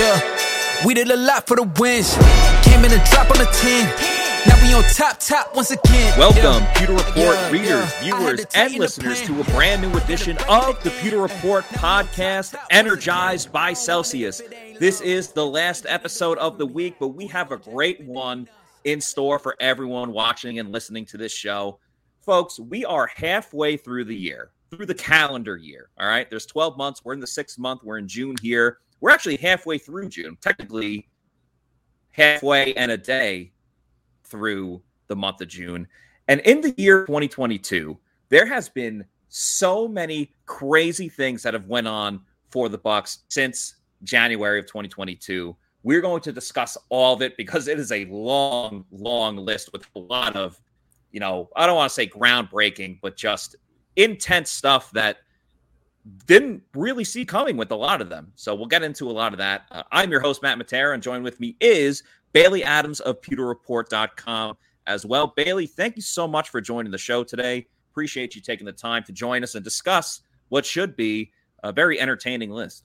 Yeah, we did a lot for the wins. Came in a drop on the 10. Now we on top, top once again. Welcome, Pewter Report yeah, readers, yeah. viewers, and listeners to a brand new edition of the Pewter Report podcast, energized by Celsius. This is the last episode of the week, but we have a great one in store for everyone watching and listening to this show. Folks, we are halfway through the year, through the calendar year. All right. There's 12 months. We're in the sixth month. We're in June here. We're actually halfway through June, technically halfway and a day through the month of June. And in the year 2022, there has been so many crazy things that have went on for the Bucks since January of 2022. We're going to discuss all of it because it is a long, long list with a lot of, you know, I don't want to say groundbreaking, but just intense stuff that didn't really see coming with a lot of them. So we'll get into a lot of that. Uh, I'm your host, Matt Matera, and joined with me is Bailey Adams of pewterreport.com as well. Bailey, thank you so much for joining the show today. Appreciate you taking the time to join us and discuss what should be a very entertaining list.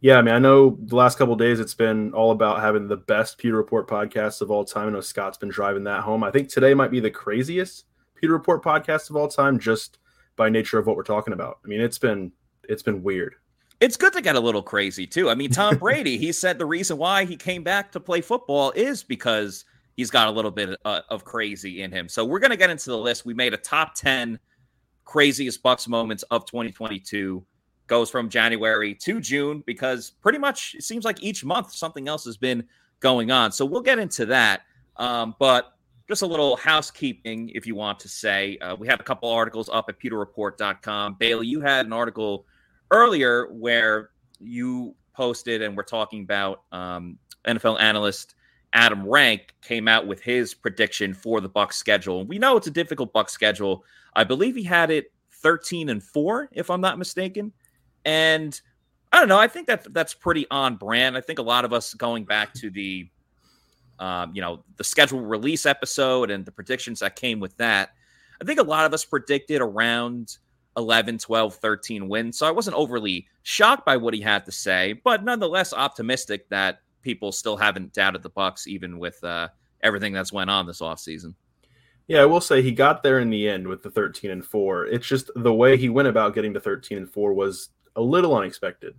Yeah, I mean, I know the last couple days it's been all about having the best Pewter Report podcast of all time. I know Scott's been driving that home. I think today might be the craziest Pewter Report podcast of all time, just by nature of what we're talking about. I mean, it's been it's been weird it's good to get a little crazy too. I mean, Tom Brady, he said the reason why he came back to play football is because he's got a little bit uh, of crazy in him. So we're going to get into the list. We made a top 10 craziest Bucks moments of 2022. Goes from January to June because pretty much it seems like each month something else has been going on. So we'll get into that. Um, but just a little housekeeping, if you want to say. Uh, we have a couple articles up at pewterreport.com. Bailey, you had an article earlier where you posted and we're talking about um, NFL analyst Adam Rank came out with his prediction for the Bucks schedule. We know it's a difficult Bucks schedule. I believe he had it 13 and 4 if I'm not mistaken. And I don't know, I think that that's pretty on brand. I think a lot of us going back to the um, you know, the scheduled release episode and the predictions that came with that. I think a lot of us predicted around 11, 12, 13 wins. So I wasn't overly shocked by what he had to say, but nonetheless optimistic that people still haven't doubted the Bucks, even with uh, everything that's went on this offseason. Yeah, I will say he got there in the end with the 13 and 4. It's just the way he went about getting to 13 and 4 was a little unexpected.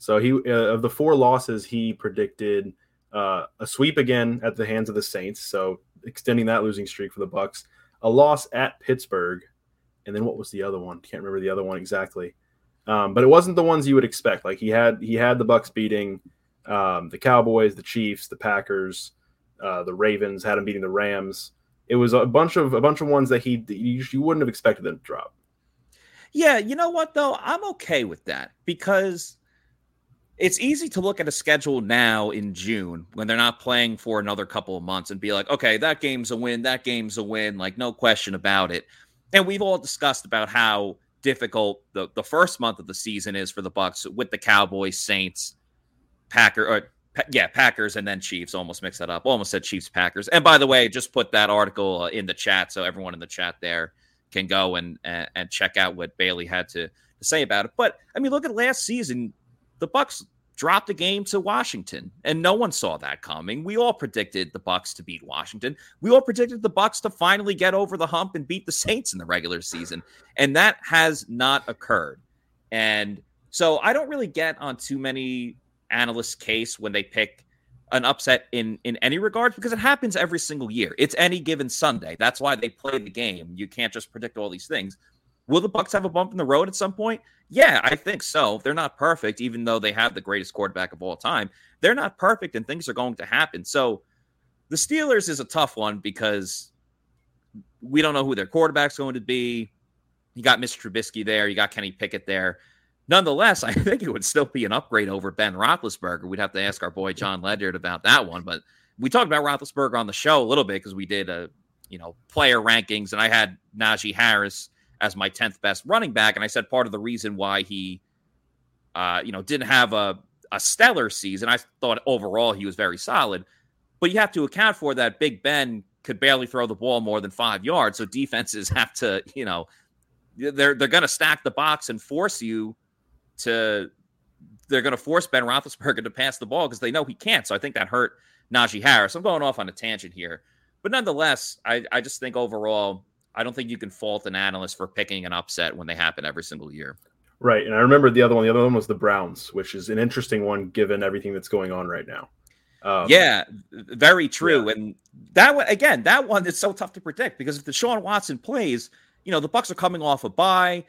So he uh, of the four losses, he predicted uh, a sweep again at the hands of the Saints, so extending that losing streak for the Bucks. A loss at Pittsburgh, and then what was the other one? Can't remember the other one exactly. Um, but it wasn't the ones you would expect. Like he had he had the Bucks beating um, the Cowboys, the Chiefs, the Packers, uh, the Ravens. Had him beating the Rams. It was a bunch of a bunch of ones that he you, you wouldn't have expected them to drop. Yeah, you know what though, I'm okay with that because it's easy to look at a schedule now in June when they're not playing for another couple of months and be like, okay, that game's a win, that game's a win, like no question about it and we've all discussed about how difficult the, the first month of the season is for the Bucks with the Cowboys, Saints, Packer, or yeah, Packers, and then Chiefs. Almost mixed that up. Almost said Chiefs, Packers. And by the way, just put that article uh, in the chat so everyone in the chat there can go and and, and check out what Bailey had to, to say about it. But I mean, look at last season. The Bucks dropped the game to Washington, and no one saw that coming. We all predicted the Bucks to beat Washington. We all predicted the Bucks to finally get over the hump and beat the Saints in the regular season, and that has not occurred. And so I don't really get on too many analysts' case when they pick an upset in in any regards because it happens every single year. It's any given Sunday. That's why they play the game. You can't just predict all these things. Will the Bucks have a bump in the road at some point? Yeah, I think so. They're not perfect, even though they have the greatest quarterback of all time. They're not perfect, and things are going to happen. So the Steelers is a tough one because we don't know who their quarterback's going to be. You got Mr. Trubisky there. You got Kenny Pickett there. Nonetheless, I think it would still be an upgrade over Ben Roethlisberger. We'd have to ask our boy John Ledyard about that one. But we talked about Roethlisberger on the show a little bit because we did a you know player rankings, and I had Najee Harris as my 10th best running back. And I said part of the reason why he, uh, you know, didn't have a, a stellar season, I thought overall he was very solid. But you have to account for that Big Ben could barely throw the ball more than five yards. So defenses have to, you know, they're they're going to stack the box and force you to they're going to force Ben Roethlisberger to pass the ball because they know he can't. So I think that hurt Najee Harris. I'm going off on a tangent here, but nonetheless, I, I just think overall, I don't think you can fault an analyst for picking an upset when they happen every single year. Right, and I remember the other one. The other one was the Browns, which is an interesting one given everything that's going on right now. Um, yeah, very true. Yeah. And that one again, that one is so tough to predict because if Deshaun Watson plays, you know, the Bucks are coming off a bye.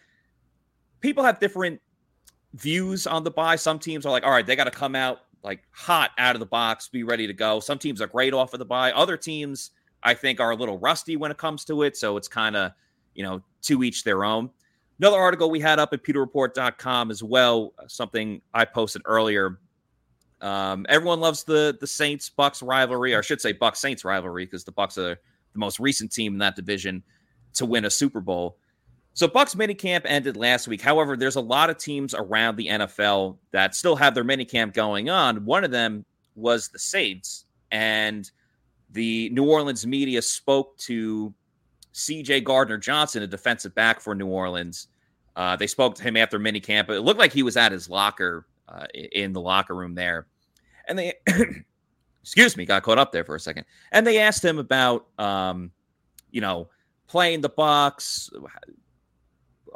People have different views on the bye. Some teams are like, all right, they got to come out like hot out of the box, be ready to go. Some teams are great off of the bye. Other teams, I think, are a little rusty when it comes to it. So it's kind of, you know, to each their own. Another article we had up at pewterreport.com as well, something I posted earlier. Um, everyone loves the the Saints Bucks rivalry, or I should say Bucks Saints rivalry, because the Bucks are the most recent team in that division to win a Super Bowl. So Bucs minicamp ended last week. However, there's a lot of teams around the NFL that still have their minicamp going on. One of them was the Saints, and the New Orleans media spoke to CJ Gardner Johnson, a defensive back for New Orleans. Uh, they spoke to him after minicamp. It looked like he was at his locker uh, in the locker room there, and they, excuse me, got caught up there for a second. And they asked him about, um, you know, playing the Bucs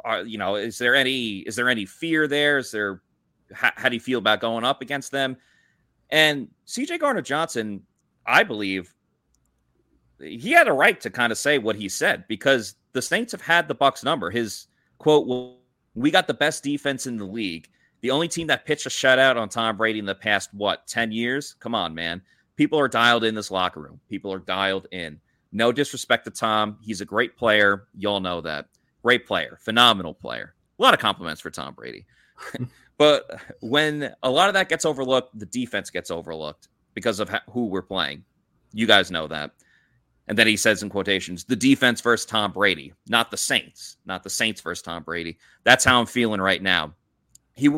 are, you know, is there any is there any fear there? Is there how, how do you feel about going up against them? And CJ Gardner Johnson, I believe, he had a right to kind of say what he said because the Saints have had the Bucks number. His quote, well, "We got the best defense in the league. The only team that pitched a shutout on Tom Brady in the past what ten years? Come on, man. People are dialed in this locker room. People are dialed in. No disrespect to Tom. He's a great player. Y'all know that. Great player, phenomenal player. A lot of compliments for Tom Brady. but when a lot of that gets overlooked, the defense gets overlooked because of who we're playing. You guys know that. And then he says in quotations, the defense versus Tom Brady, not the Saints, not the Saints versus Tom Brady. That's how I'm feeling right now. He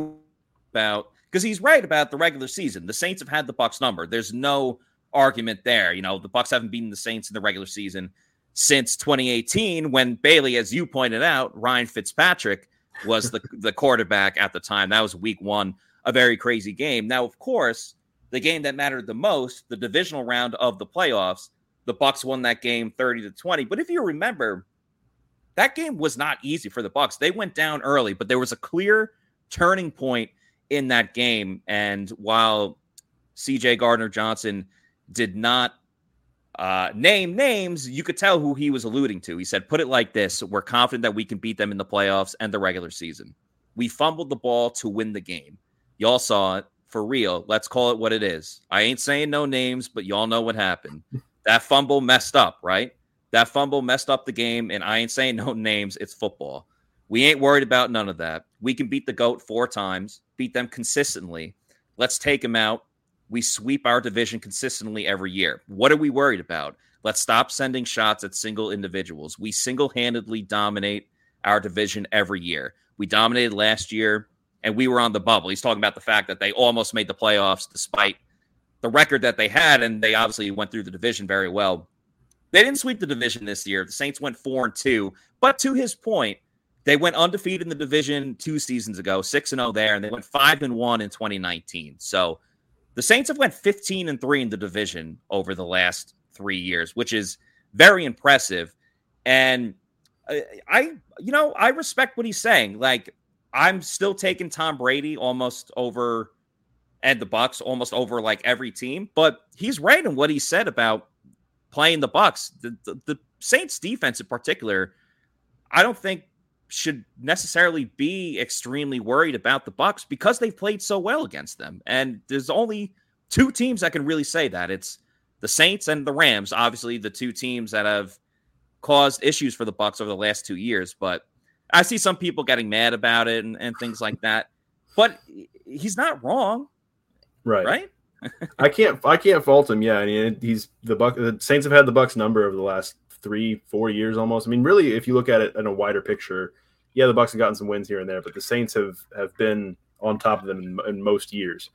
about because he's right about the regular season. The Saints have had the Bucks number. There's no argument there. You know, the Bucks haven't beaten the Saints in the regular season since 2018 when Bailey, as you pointed out, Ryan Fitzpatrick was the, the quarterback at the time. That was week one, a very crazy game. Now, of course, the game that mattered the most, the divisional round of the playoffs, the Bucs won that game 30 to 20. But if you remember, that game was not easy for the Bucks. They went down early, but there was a clear turning point in that game. And while CJ Gardner Johnson did not uh, name names, you could tell who he was alluding to. He said, Put it like this We're confident that we can beat them in the playoffs and the regular season. We fumbled the ball to win the game. Y'all saw it for real. Let's call it what it is. I ain't saying no names, but y'all know what happened. That fumble messed up, right? That fumble messed up the game, and I ain't saying no names. It's football. We ain't worried about none of that. We can beat the GOAT four times, beat them consistently. Let's take them out we sweep our division consistently every year. What are we worried about? Let's stop sending shots at single individuals. We single handedly dominate our division every year. We dominated last year and we were on the bubble. He's talking about the fact that they almost made the playoffs despite the record that they had, and they obviously went through the division very well. They didn't sweep the division this year. The Saints went four and two, but to his point, they went undefeated in the division two seasons ago, six and zero oh there, and they went five and one in 2019. So the Saints have went 15 and 3 in the division over the last 3 years, which is very impressive. And uh, I you know, I respect what he's saying. Like I'm still taking Tom Brady almost over and the Bucks almost over like every team, but he's right in what he said about playing the Bucks. The, the, the Saints defense in particular, I don't think should necessarily be extremely worried about the Bucks because they've played so well against them. And there's only two teams that can really say that. It's the Saints and the Rams, obviously the two teams that have caused issues for the Bucks over the last 2 years, but I see some people getting mad about it and, and things like that. But he's not wrong. Right. Right? I can't I can't fault him. Yeah, I mean he's the Buck the Saints have had the Bucks number over the last three, four years almost. I mean, really, if you look at it in a wider picture, yeah, the Bucks have gotten some wins here and there, but the Saints have have been on top of them in, in most years.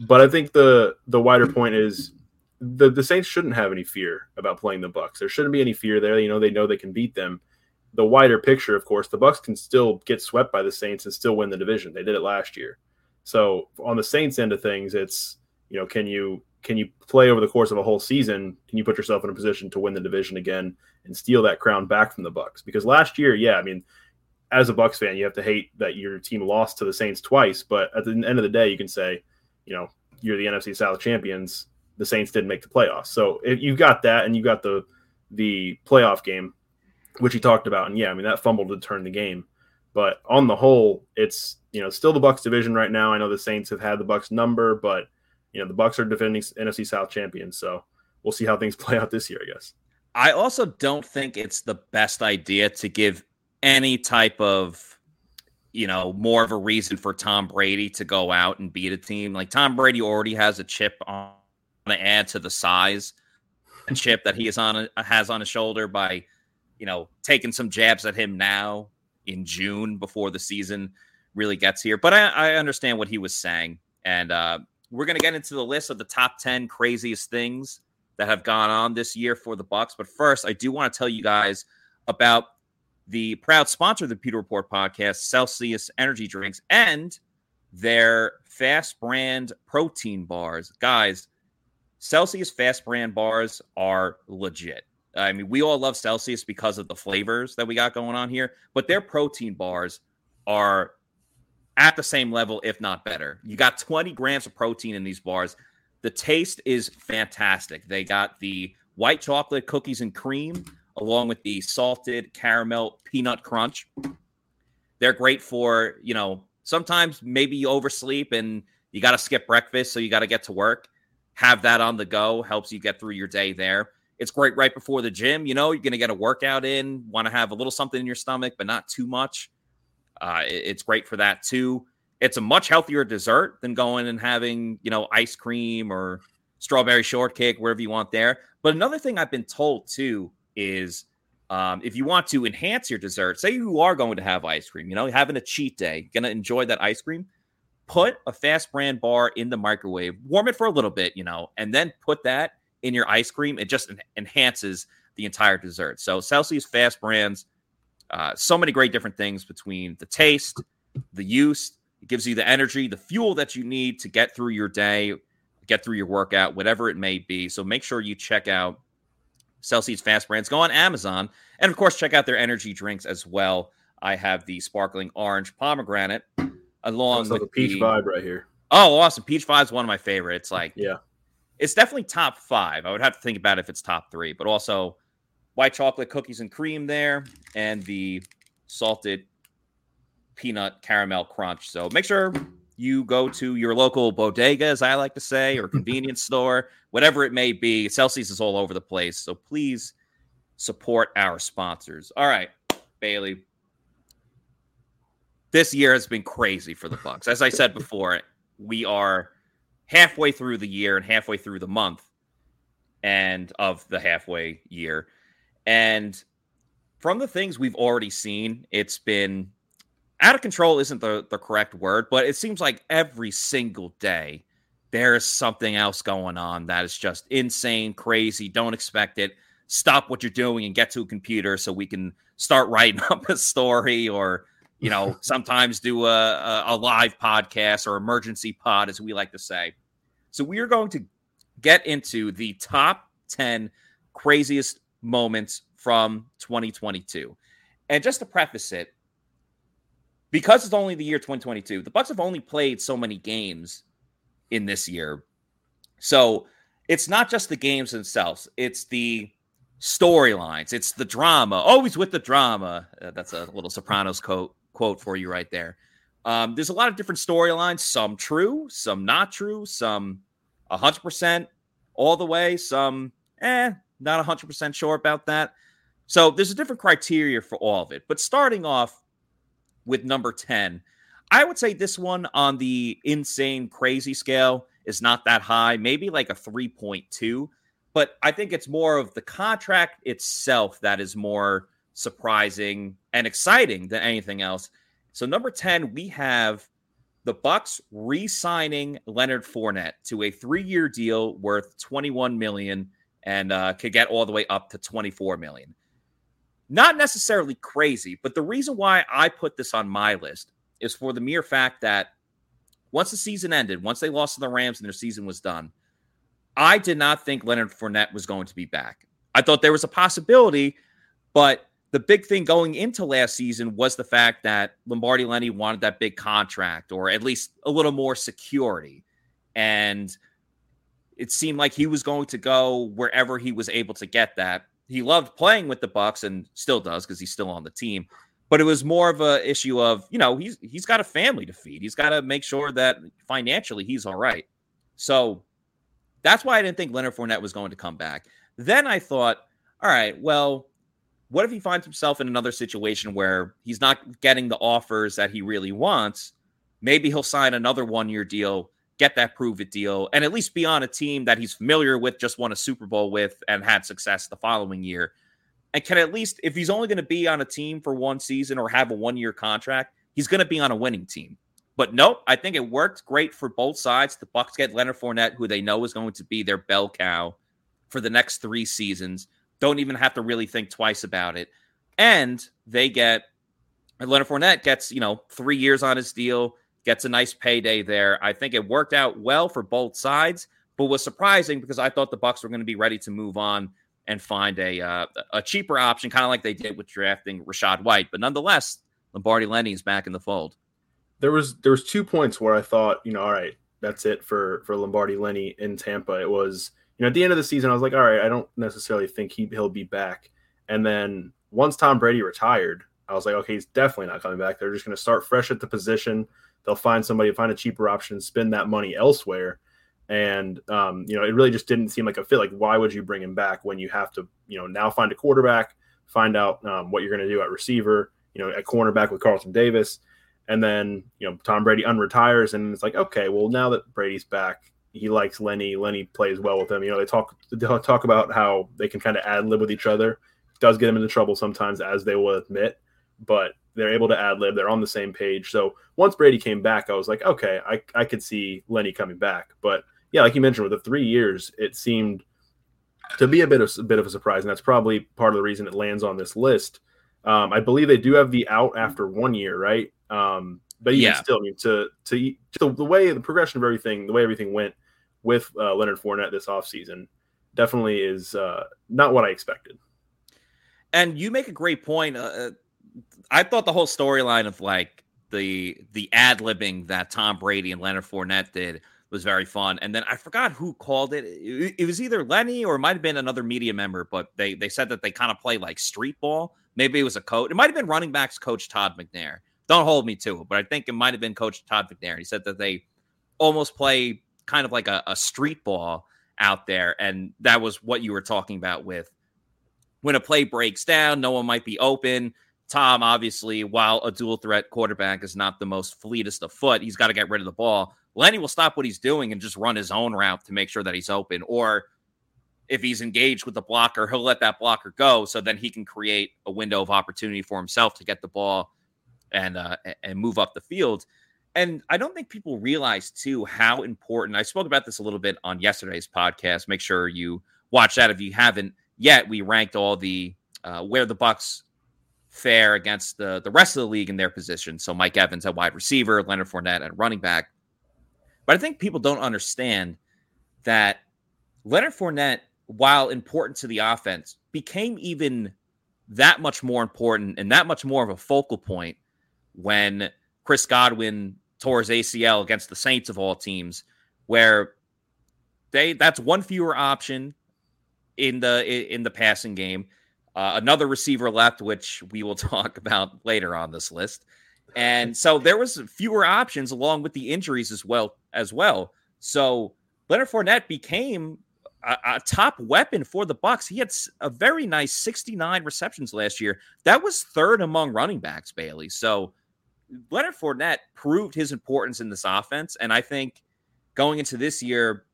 But I think the the wider point is the the Saints shouldn't have any fear about playing the Bucks. There shouldn't be any fear there. You know, they know they can beat them. The wider picture, of course, the Bucks can still get swept by the Saints and still win the division. They did it last year. So on the Saints end of things, it's you know, can you can you play over the course of a whole season? Can you put yourself in a position to win the division again and steal that crown back from the Bucks? Because last year, yeah, I mean, as a Bucks fan, you have to hate that your team lost to the Saints twice, but at the end of the day, you can say, you know, you're the NFC South champions. The Saints didn't make the playoffs, so if you got that and you got the the playoff game, which he talked about, and yeah, I mean that fumble did turn the game, but on the whole, it's you know still the Bucks division right now. I know the Saints have had the Bucks number, but you know the Bucks are defending NFC South champions, so we'll see how things play out this year, I guess. I also don't think it's the best idea to give any type of you know more of a reason for Tom Brady to go out and beat a team. Like Tom Brady already has a chip on to add to the size and chip that he is on has on his shoulder by you know taking some jabs at him now in June before the season really gets here. But I, I understand what he was saying, and uh, we're going to get into the list of the top 10 craziest things that have gone on this year for the Bucks. But first, I do want to tell you guys about the proud sponsor of the Pewter Report podcast, Celsius Energy Drinks, and their fast brand protein bars. Guys, Celsius fast brand bars are legit. I mean, we all love Celsius because of the flavors that we got going on here, but their protein bars are at the same level, if not better. You got 20 grams of protein in these bars. The taste is fantastic. They got the white chocolate cookies and cream along with the salted caramel peanut crunch. They're great for, you know, sometimes maybe you oversleep and you got to skip breakfast, so you got to get to work. Have that on the go helps you get through your day there. It's great right before the gym. You know, you're going to get a workout in, want to have a little something in your stomach, but not too much. Uh, it's great for that too. It's a much healthier dessert than going and having, you know, ice cream or strawberry shortcake, wherever you want there. But another thing I've been told too is um, if you want to enhance your dessert, say you are going to have ice cream, you know, having a cheat day, gonna enjoy that ice cream, put a fast brand bar in the microwave, warm it for a little bit, you know, and then put that in your ice cream. It just en- enhances the entire dessert. So Celsius fast brands uh, so many great different things between the taste, the use. It gives you the energy, the fuel that you need to get through your day, get through your workout, whatever it may be. So make sure you check out Celsius Fast Brands. Go on Amazon. And of course, check out their energy drinks as well. I have the sparkling orange pomegranate along with the peach vibe right here. Oh, awesome. Peach Vibe is one of my favorites. Like, Yeah. It's definitely top five. I would have to think about if it's top three, but also white chocolate cookies and cream there, and the salted peanut caramel crunch. So make sure you go to your local bodega, as I like to say, or convenience store, whatever it may be. Celsius is all over the place. So please support our sponsors. All right, Bailey. This year has been crazy for the Bucks. As I said before, we are halfway through the year and halfway through the month and of the halfway year. And from the things we've already seen, it's been out of control isn't the, the correct word, but it seems like every single day there's something else going on that is just insane, crazy. Don't expect it. Stop what you're doing and get to a computer so we can start writing up a story or, you know, sometimes do a, a, live podcast or emergency pod, as we like to say. So we are going to get into the top 10 craziest moments from 2022. And just to preface it, because it's only the year 2022, the Bucks have only played so many games in this year. So it's not just the games themselves, it's the storylines, it's the drama, always with the drama. Uh, that's a little Sopranos quote, quote for you right there. Um, there's a lot of different storylines, some true, some not true, some 100% all the way, some eh, not 100% sure about that. So there's a different criteria for all of it. But starting off with number 10, I would say this one on the insane crazy scale is not that high, maybe like a 3.2. But I think it's more of the contract itself that is more surprising and exciting than anything else. So number 10, we have the Bucks re-signing Leonard Fournette to a three-year deal worth 21 million and uh, could get all the way up to 24 million. Not necessarily crazy, but the reason why I put this on my list is for the mere fact that once the season ended, once they lost to the Rams and their season was done, I did not think Leonard Fournette was going to be back. I thought there was a possibility, but the big thing going into last season was the fact that Lombardi Lenny wanted that big contract or at least a little more security. And it seemed like he was going to go wherever he was able to get that. He loved playing with the Bucks and still does because he's still on the team. But it was more of a issue of, you know, he's he's got a family to feed. He's got to make sure that financially he's all right. So that's why I didn't think Leonard Fournette was going to come back. Then I thought, all right, well, what if he finds himself in another situation where he's not getting the offers that he really wants? Maybe he'll sign another one year deal get that prove it deal, and at least be on a team that he's familiar with, just won a Super Bowl with, and had success the following year. And can at least, if he's only going to be on a team for one season or have a one year contract, he's going to be on a winning team. But nope, I think it worked great for both sides. The Bucks get Leonard Fournette, who they know is going to be their bell cow for the next three seasons. Don't even have to really think twice about it. And they get Leonard Fournette gets, you know, three years on his deal gets a nice payday there. I think it worked out well for both sides, but was surprising because I thought the Bucks were going to be ready to move on and find a uh, a cheaper option, kind of like they did with drafting Rachaad White. But nonetheless, Lombardi Lenny is back in the fold. There was there was two points where I thought, you know, all right, that's it for for Lombardi Lenny in Tampa. It was, you know, at the end of the season, I was like, all right, I don't necessarily think he he'll be back. And then once Tom Brady retired, I was like, okay, he's definitely not coming back. They're just going to start fresh at the position they'll find somebody, find a cheaper option, spend that money elsewhere. And um, you know, it really just didn't seem like a fit. Like, why would you bring him back when you have to, you know, now find a quarterback, find out um, what you're going to do at receiver, you know, at cornerback with Carlton Davis, and then you know Tom Brady unretires, and it's like, okay, well now that Brady's back, he likes Lenny. Lenny plays well with him. You know, they talk they talk about how they can kind of ad lib with each other. Does get him into trouble sometimes, as they will admit, but they're able to ad lib. They're on the same page. So once Brady came back, I was like, okay, I, I could see Lenny coming back. But yeah, like you mentioned, with the three years, it seemed to be a bit of a bit of a surprise, and that's probably part of the reason it lands on this list. Um, I believe they do have the out after one year, right? Um, but yeah, still, I mean, to to the, the, way the progression of everything, the way everything went with uh, Leonard Fournette this offseason definitely is uh, not what I expected. And you make a great point. Uh, uh I thought the whole storyline of like the the ad libbing that Tom Brady and Leonard Fournette did was very fun. And then I forgot who called it. It, it was either Lenny or it might have been another media member, but they they said that they kind of play like street ball. Maybe it was a coach. It might have been running backs coach Todd McNair. Don't hold me to it, but I think it might have been Coach Todd McNair. He said that they almost play kind of like a, a street ball out there, and that was what you were talking about with when a play breaks down, no one might be open. Tom, obviously, while a dual threat quarterback is not the most fleetest of foot, he's got to get rid of the ball. Lenny will stop what he's doing and just run his own route to make sure that he's open. Or if he's engaged with the blocker, he'll let that blocker go so then he can create a window of opportunity for himself to get the ball and uh, and move up the field. And I don't think people realize too how important. I spoke about this a little bit on yesterday's podcast. Make sure you watch that if you haven't yet. We ranked all the uh, where the Bucks fair against the, the rest of the league in their position. So Mike Evans at wide receiver, Leonard Fournette at running back. But I think people don't understand that Leonard Fournette, while important to the offense, became even that much more important and that much more of a focal point when Chris Godwin tore his ACL against the Saints of all teams, where they that's one fewer option in the in the passing game. Uh, another receiver left, which we will talk about later on this list. And so there was fewer options along with the injuries as well as well. So Leonard Fournette became a, a, top weapon for the Bucks. He had a very nice 69 receptions last year. That was third among running backs, Bailey. So Leonard Fournette proved his importance in this offense, and I think going into this year,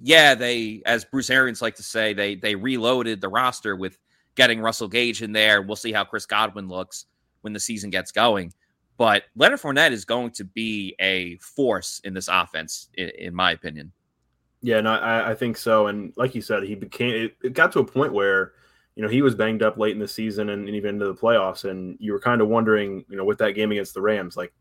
yeah, they, as Bruce Arians like to say, they they reloaded the roster with getting Russell Gage in there. We'll see how Chris Godwin looks when the season gets going. But Leonard Fournette is going to be a force in this offense, in, in my opinion. Yeah, no, I, I, think so. And like you said, he became. It, it, got to a point where, you know, he was banged up late in the season and, and even into the playoffs, and you were kind of wondering, you know, with that game against the Rams, like,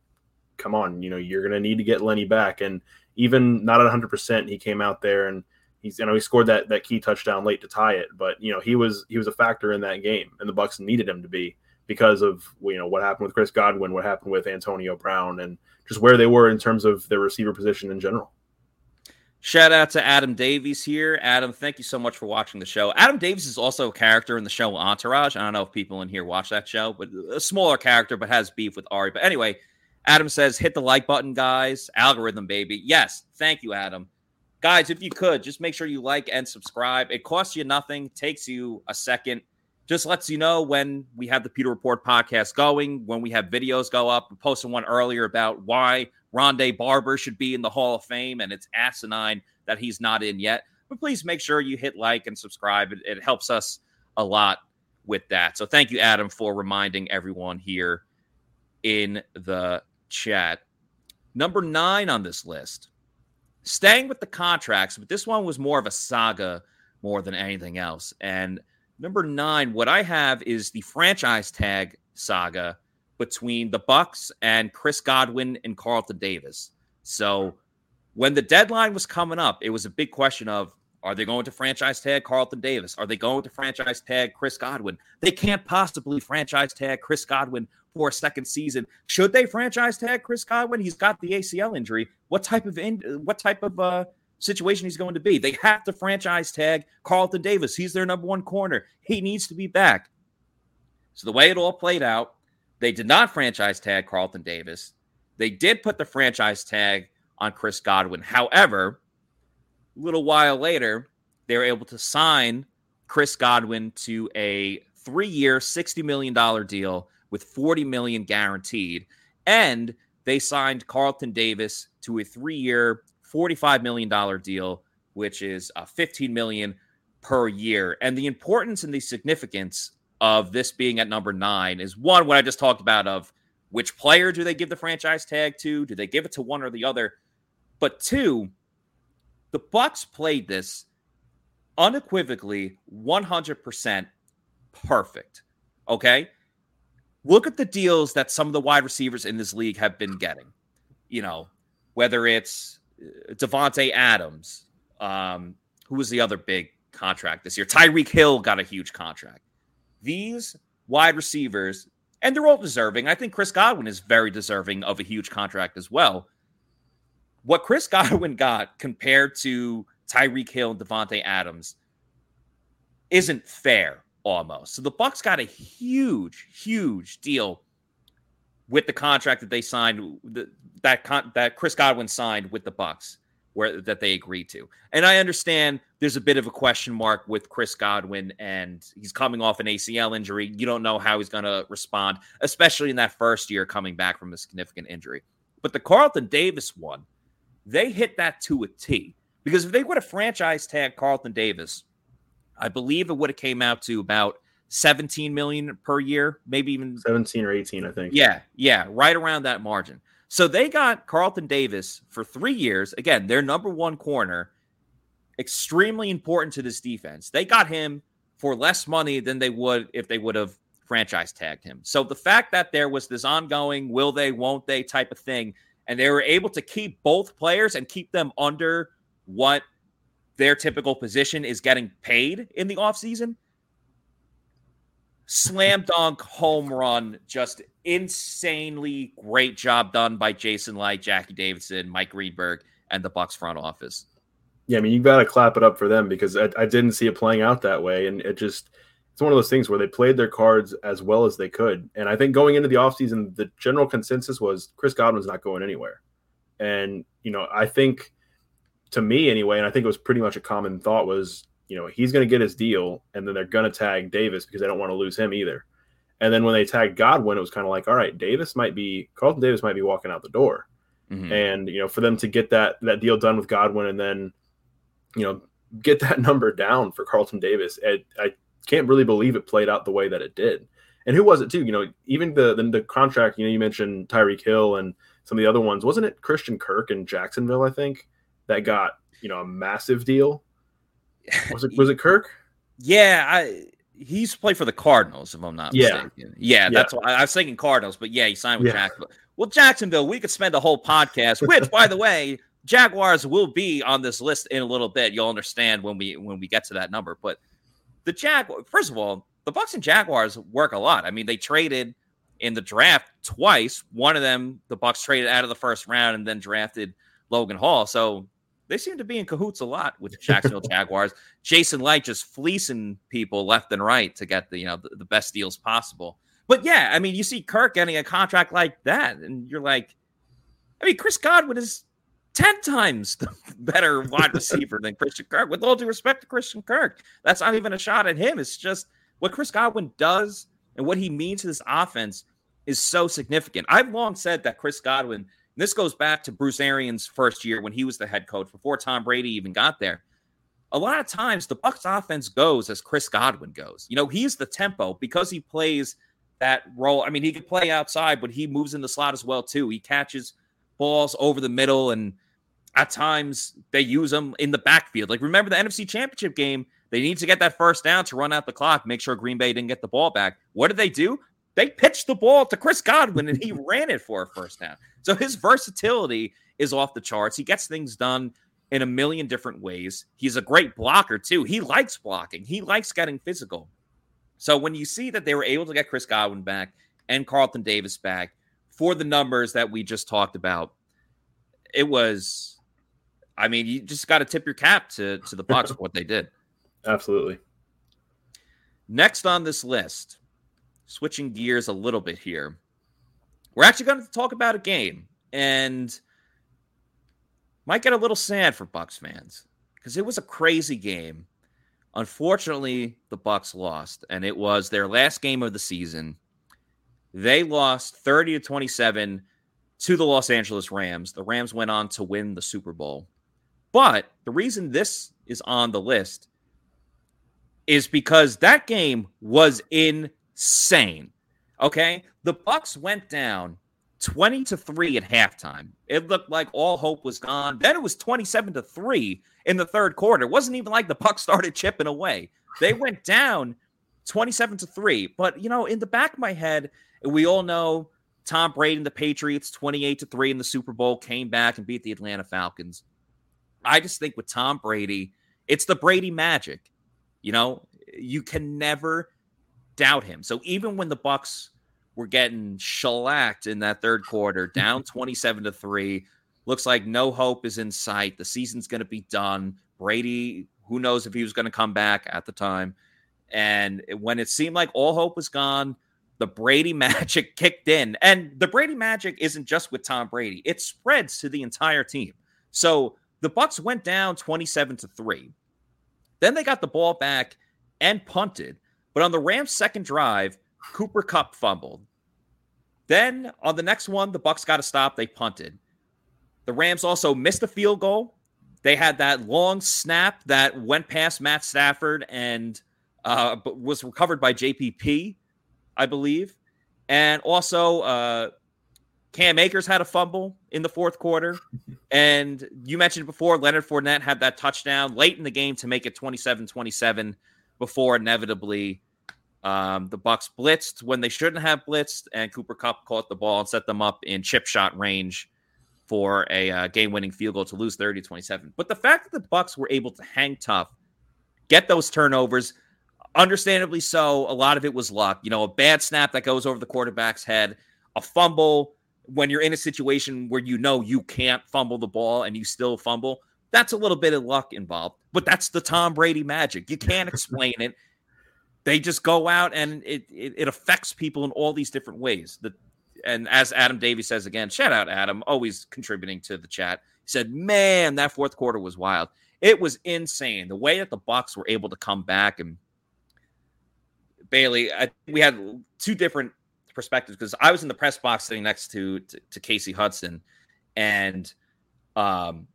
come on, you know, you're going to need to get Lenny back. And even not at 100%, he came out there and he's, you know, he scored that, that key touchdown late to tie it. But, you know, he was, he was a factor in that game and the Bucks needed him to be because of, you know, what happened with Chris Godwin, what happened with Antonio Brown and just where they were in terms of their receiver position in general. Shout out to Adam Davies here. Adam, thank you so much for watching the show. Adam Davies is also a character in the show Entourage. I don't know if people in here watch that show, but a smaller character, but has beef with Ari. But anyway, Adam says, hit the like button, guys. Algorithm, baby. Yes. Thank you, Adam. Guys, if you could, just make sure you like and subscribe. It costs you nothing, takes you a second. Just lets you know when we have the Pewter Report podcast going, when we have videos go up. We posted one earlier about why Rondé Barber should be in the Hall of Fame, and it's asinine that he's not in yet. But please make sure you hit like and subscribe. It, it helps us a lot with that. So thank you, Adam, for reminding everyone here in the chat. Number nine on this list, staying with the contracts, but this one was more of a saga more than anything else. And number nine, what I have is the franchise tag saga between the Bucks and Chris Godwin and Carlton Davis. So when the deadline was coming up, it was a big question of are they going to franchise tag Carlton Davis? Are they going to franchise tag Chris Godwin? They can't possibly franchise tag Chris Godwin for a second season. Should they franchise tag Chris Godwin? He's got the ACL injury. What type of in, what type of uh, situation he's going to be? They have to franchise tag Carlton Davis. He's their number one corner. He needs to be back. So the way it all played out, they did not franchise tag Carlton Davis. They did put the franchise tag on Chris Godwin. However, a little while later, they were able to sign Chris Godwin to a three-year, $60 million deal with 40 million guaranteed. And they signed Carlton Davis to a three-year, $45 million deal, which is a 15 million per year. And the importance and the significance of this being at number nine is one, what I just talked about of which player do they give the franchise tag to? Do they give it to one or the other? But two, the Bucks played this unequivocally 100% perfect. Okay? Look at the deals that some of the wide receivers in this league have been getting. You know, whether it's uh, Davante Adams, um, who was the other big contract this year? Tyreek Hill got a huge contract these wide receivers, and they're all deserving. I think Chris Godwin is very deserving of a huge contract as well. What Chris Godwin got compared to Tyreek Hill and Davante Adams isn't fair almost. So the Bucks got a huge, huge deal with the contract that they signed that that Chris Godwin signed with the Bucks where that they agreed to. And I understand there's a bit of a question mark with Chris Godwin and he's coming off an ACL injury. You don't know how he's going to respond, especially in that first year coming back from a significant injury. But the Carlton Davis one, they hit that to a T because if they would have franchise tag Carlton Davis, I believe it would have came out to about 17 million per year, maybe even 17 or 18, I think. Yeah, yeah, right around that margin. So they got Carlton Davis for three years. Again, their number one corner, extremely important to this defense. They got him for less money than they would if they would have franchise tagged him. So the fact that there was this ongoing will they, won't they type of thing, and they were able to keep both players and keep them under what their typical position is getting paid in the offseason – slam dunk home run, just insanely great job done by Jason Licht Jackie Davidson, Mike Greenberg, and the bucks front office. Yeah, I mean, you got to clap it up for them because I, I, didn't see it playing out that way, and it just it's one of those things where they played their cards as well as they could. And I think going into the offseason, the general consensus was Chris Godwin's not going anywhere. And you know, I think to me anyway, and I think it was pretty much a common thought was you know, he's going to get his deal, and then they're going to tag Davis because they don't want to lose him either. And then when they tagged Godwin, it was kind of like, all right, Davis might be Carlton Davis might be walking out the door, mm-hmm. and you know, for them to get that that deal done with Godwin, and then you know, get that number down for Carlton Davis, it, I can't really believe it played out the way that it did. And who was it too? You know, even the the, the contract. You know, you mentioned Tyreek Hill and some of the other ones. Wasn't it Christian Kirk in Jacksonville? I think that got you know a massive deal was it was it Kirk? Yeah, I he's played for the Cardinals, if I'm not yeah. mistaken. Yeah, yeah. that's why I was thinking Cardinals, but yeah, he signed with yeah. Jacksonville. Well, Jacksonville, we could spend a whole podcast, which, by the way, Jaguars will be on this list in a little bit. You'll understand when we when we get to that number. But the Jag, first of all, the Bucks and Jaguars work a lot. I mean, they traded in the draft twice. One of them, the Bucks traded out of the first round and then drafted Logan Hall. So they seem to be in cahoots a lot with the Jacksonville Jaguars. Jason Licht just fleecing people left and right to get the you know the, the, best deals possible. But yeah, I mean, you see Kirk getting a contract like that, and you're like, I mean, Chris Godwin is ten times the better wide receiver than Christian Kirk. With all due respect to Christian Kirk, that's not even a shot at him. It's just what Chris Godwin does and what he means to this offense is so significant. I've long said that Chris Godwin this goes back to Bruce Arians' first year when he was the head coach before Tom Brady even got there. A lot of times the Bucks offense goes as Chris Godwin goes. You know, he's the tempo because he plays that role. I mean, he could play outside, but he moves in the slot as well too. He catches balls over the middle and at times they use him in the backfield. Like remember the NFC Championship game, they need to get that first down to run out the clock, make sure Green Bay didn't get the ball back. What did they do? They pitched the ball to Chris Godwin and he ran it for a first down. So his versatility is off the charts. He gets things done in a million different ways. He's a great blocker too. He likes blocking. He likes getting physical. So when you see that they were able to get Chris Godwin back and Carlton Davis back for the numbers that we just talked about, it was I mean, you just got to tip your cap to to the Bucks for what they did. Absolutely. Next on this list, switching gears a little bit here. We're actually going to talk about a game and might get a little sad for Bucks fans because it was a crazy game. Unfortunately, the Bucks lost and it was their last game of the season. They lost 30 to 27 to the Los Angeles Rams. The Rams went on to win the Super Bowl. But the reason this is on the list is because that game was insane. Okay, the Bucks went down 20 to 3 at halftime. It looked like all hope was gone. Then it was 27 to 3 in the third quarter. It wasn't even like the Bucks started chipping away. They went down 27 to 3. But you know, in the back of my head, we all know Tom Brady and the Patriots 28 to 3 in the Super Bowl came back and beat the Atlanta Falcons. I just think with Tom Brady, it's the Brady magic. You know, you can never doubt him. So even when the Bucks were getting shellacked in that third quarter, down 27 to 3, looks like no hope is in sight. The season's going to be done. Brady, who knows if he was going to come back at the time. And when it seemed like all hope was gone, the Brady magic kicked in. And the Brady magic isn't just with Tom Brady, it spreads to the entire team. So the Bucks went down 27 to 3. Then they got the ball back and punted. But on the Rams' second drive, Cooper Kupp fumbled. Then on the next one, the Bucks got a stop. They punted. The Rams also missed a field goal. They had that long snap that went past Matt Stafford and uh, was recovered by JPP, I believe. And also, uh, Cam Akers had a fumble in the fourth quarter. And you mentioned before, Leonard Fournette had that touchdown late in the game to make it 27 27 before inevitably um, the Bucks blitzed when they shouldn't have blitzed, and Cooper Kupp caught the ball and set them up in chip shot range for a uh, game-winning field goal to lose 30-27. But the fact that the Bucks were able to hang tough, get those turnovers, understandably so, a lot of it was luck. You know, a bad snap that goes over the quarterback's head, a fumble when you're in a situation where you know you can't fumble the ball and you still fumble. That's a little bit of luck involved, but that's the Tom Brady magic. You can't explain it. They just go out and it, it, it affects people in all these different ways. The, and as Adam Davies says again, shout out Adam, always contributing to the chat. He said, "Man, that fourth quarter was wild. It was insane. The way that the Bucks were able to come back and Bailey, I, we had two different perspectives because I was in the press box sitting next to, to, to Casey Hudson, and um,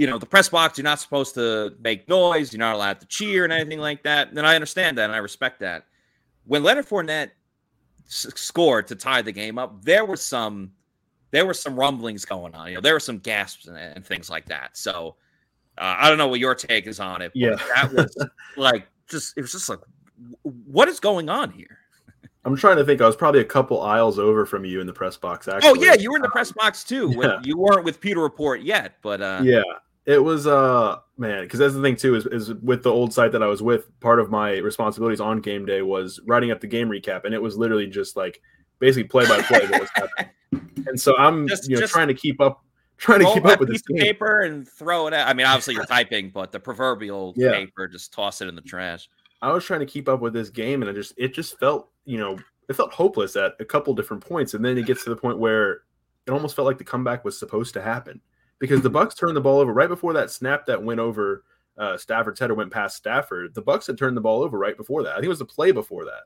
you know, the press box, you're not supposed to make noise. You're not allowed to cheer and anything like that. And I understand that and I respect that. When Leonard Fournette s- scored to tie the game up, there were some there were some rumblings going on. You know, there were some gasps and, and things like that. So uh, I don't know what your take is on it. yeah, that was like just it was just like what is going on here? I'm trying to think. I was probably a couple aisles over from you in the press box. Actually, oh yeah, you were in the press box too. Yeah. you weren't with Pewter Report yet, but uh, yeah, it was uh man because that's the thing too is, is with the old site that i was with part of my responsibilities on game day was writing up the game recap and it was literally just like basically play by play what was happening. And so i'm just, you know trying to keep up trying to keep up with piece this of paper and throw it out. I mean obviously you're typing but the proverbial yeah. paper just toss it in the trash. I was trying to keep up with this game and it just it just felt you know it felt hopeless at a couple different points and then it gets to the point where it almost felt like the comeback was supposed to happen because the Bucks turned the ball over right before that snap that went over uh, Stafford's head or went past Stafford. The Bucks had turned the ball over right before that. I think it was the play before that.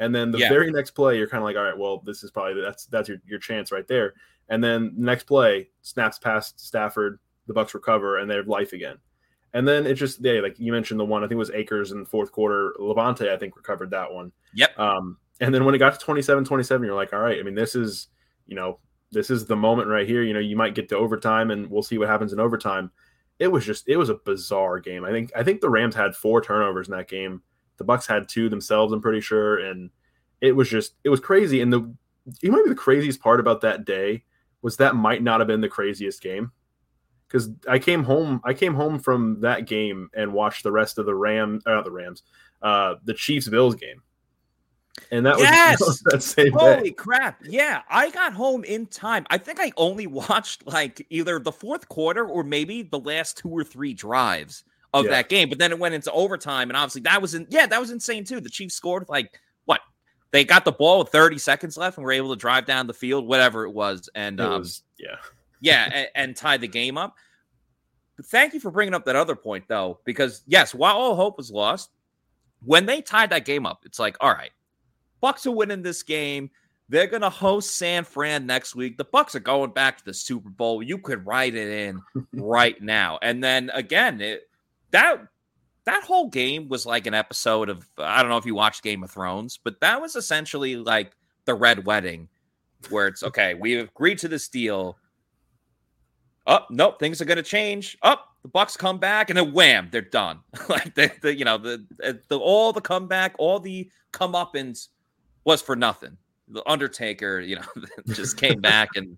And then the yeah. very next play, you're kind of like, all right, well, this is probably that's that's your, your chance right there. And then next play, snaps past Stafford, the Bucks recover, and they have life again. And then it just they like you mentioned the one I think it was Akers in the fourth quarter. Lavonte, I think, recovered that one. Yep. Um, and then when it got to 27-27, you're like, all right, I mean, this is, you know, this is the moment right here. You know, you might get to overtime and we'll see what happens in overtime. It was just it was a bizarre game. I think I think the Rams had four turnovers in that game. The Bucks had two themselves, I'm pretty sure, and it was just it was crazy. And the you might be the craziest part about that day was that might not have been the craziest game because I came home I came home from that game and watched the rest of the Ram uh, not the Rams uh, the Chiefs Bills game and that yes! was that same Holy day. crap. Yeah. I got home in time. I think I only watched like either the fourth quarter or maybe the last two or three drives of yeah. that game. But then it went into overtime. And obviously that was in yeah, that was insane too. The Chiefs scored like what? They got the ball with 30 seconds left and were able to drive down the field, whatever it was. And it um, was, yeah. yeah, and, and tie the game up. But thank you for bringing up that other point though, because yes, while all hope was lost, when they tied that game up, it's like, all right, Bucks are winning this game. They're going to host San Fran next week. The Bucks are going back to the Super Bowl. You could write it in right now. And then again, it, that that whole game was like an episode of I don't know if you watched Game of Thrones, but that was essentially like the Red Wedding, where it's okay. we've agreed to this deal. Oh nope, things are going to change. Up, oh, the Bucks come back, and then wham, they're done. like the, the you know the, the all the comeback, all the comeuppance was for nothing. The Undertaker, you know, just came back and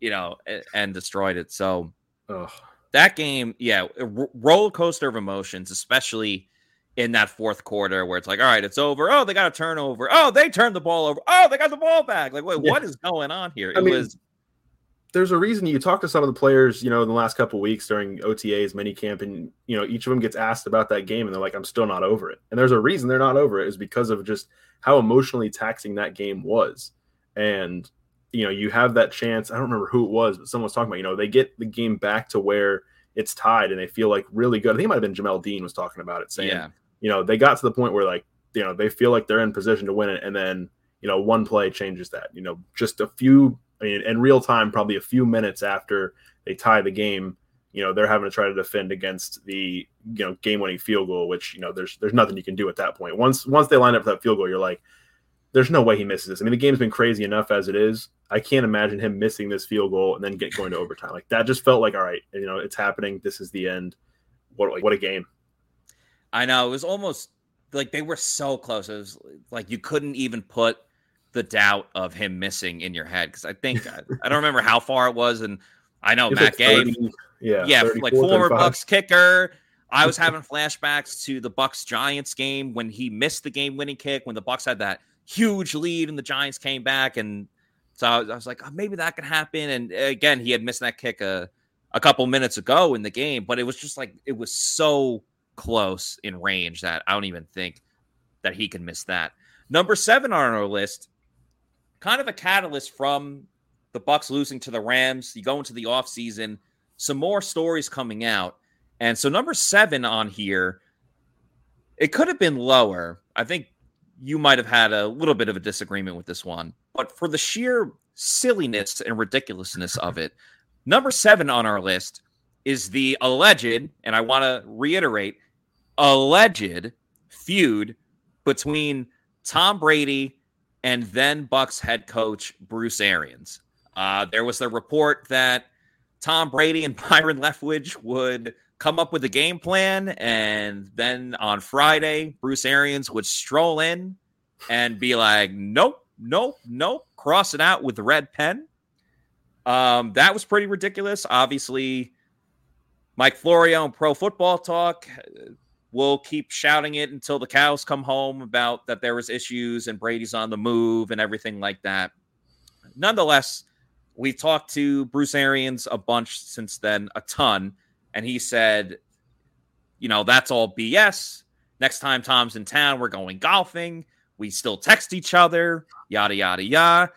you know and, destroyed it. So Ugh. that game, yeah, r- roller coaster of emotions, especially in that fourth quarter where it's like, all right, it's over. Oh, they got a turnover. Oh, they turned the ball over. Oh, they got the ball back. Like, wait, yeah. what is going on here? It I mean, was there's a reason you talk to some of the players, you know, in the last couple weeks during OTAs, mini camp, and you know, each of them gets asked about that game, and they're like, "I'm still not over it." And there's a reason they're not over it is because of just how emotionally taxing that game was. And you know, you have that chance. I don't remember who it was, but someone was talking about. You know, they get the game back to where it's tied, and they feel like really good. I think it might have been Jamel Dean was talking about it, saying, yeah. you know, they got to the point where like, you know, they feel like they're in position to win it, and then you know, one play changes that. You know, just a few I mean, in real time, probably a few minutes after they tie the game, you know, they're having to try to defend against the you know game-winning field goal, which you know there's there's nothing you can do at that point. Once once they line up for that field goal, you're like, there's no way he misses this. I mean, the game's been crazy enough as it is. I can't imagine him missing this field goal and then get going to overtime. Like that just felt like, all right, you know, it's happening. This is the end. What what a game. I know it was almost like they were so close. It was like you couldn't even put the doubt of him missing in your head because I think I, I, don't remember how far it was, and I know Matt like Gay, yeah, yeah, like former 35. Bucks kicker. I was having flashbacks to the Bucks Giants game when he missed the game winning kick when the Bucks had that huge lead and the Giants came back, and so I was, I was like, oh, maybe that could happen. And uh, again, he had missed that kick a a couple minutes ago in the game, but it was just like it was so close in range that I don't even think that he can miss that. Number seven on our list kind of a catalyst from the Bucks losing to the Rams. You go into the offseason, some more stories coming out. And so number seven on here, it could have been lower. I think you might have had a little bit of a disagreement with this one, but for the sheer silliness and ridiculousness of it, number seven on our list is the alleged, and I want to reiterate, alleged feud between Tom Brady and then Bucks head coach Bruce Arians. Uh, there was a report that Tom Brady and Byron Leftwich would come up with a game plan, and then on Friday, Bruce Arians would stroll in and be like, nope, nope, nope, cross it out with the red pen. Um, that was pretty ridiculous. Obviously, Mike Florio and Pro Football Talk will keep shouting it until the cows come home about that there was issues and Brady's on the move and everything like that. Nonetheless, we've talked to Bruce Arians a bunch since then, a ton, and he said, you know, that's all BS. Next time Tom's in town, we're going golfing. We still text each other, yada, yada, yada.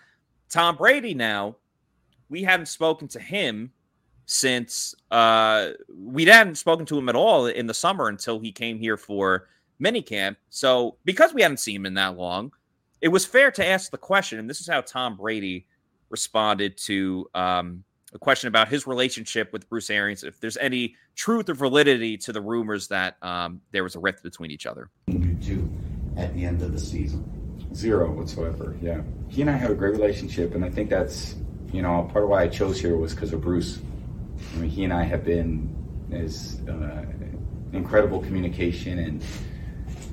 Tom Brady now, we haven't spoken to him since uh, we hadn't spoken to him at all in the summer until he came here for minicamp. So, because we hadn't seen him in that long, it was fair to ask the question. And this is how Tom Brady responded to um, a question about his relationship with Bruce Arians, if there's any truth or validity to the rumors that um, there was a rift between each other. Two at the end of the season. Zero whatsoever. Yeah, he and I have a great relationship, and I think that's you know part of why I chose here was because of Bruce. I mean, he and I have been as uh, incredible communication, and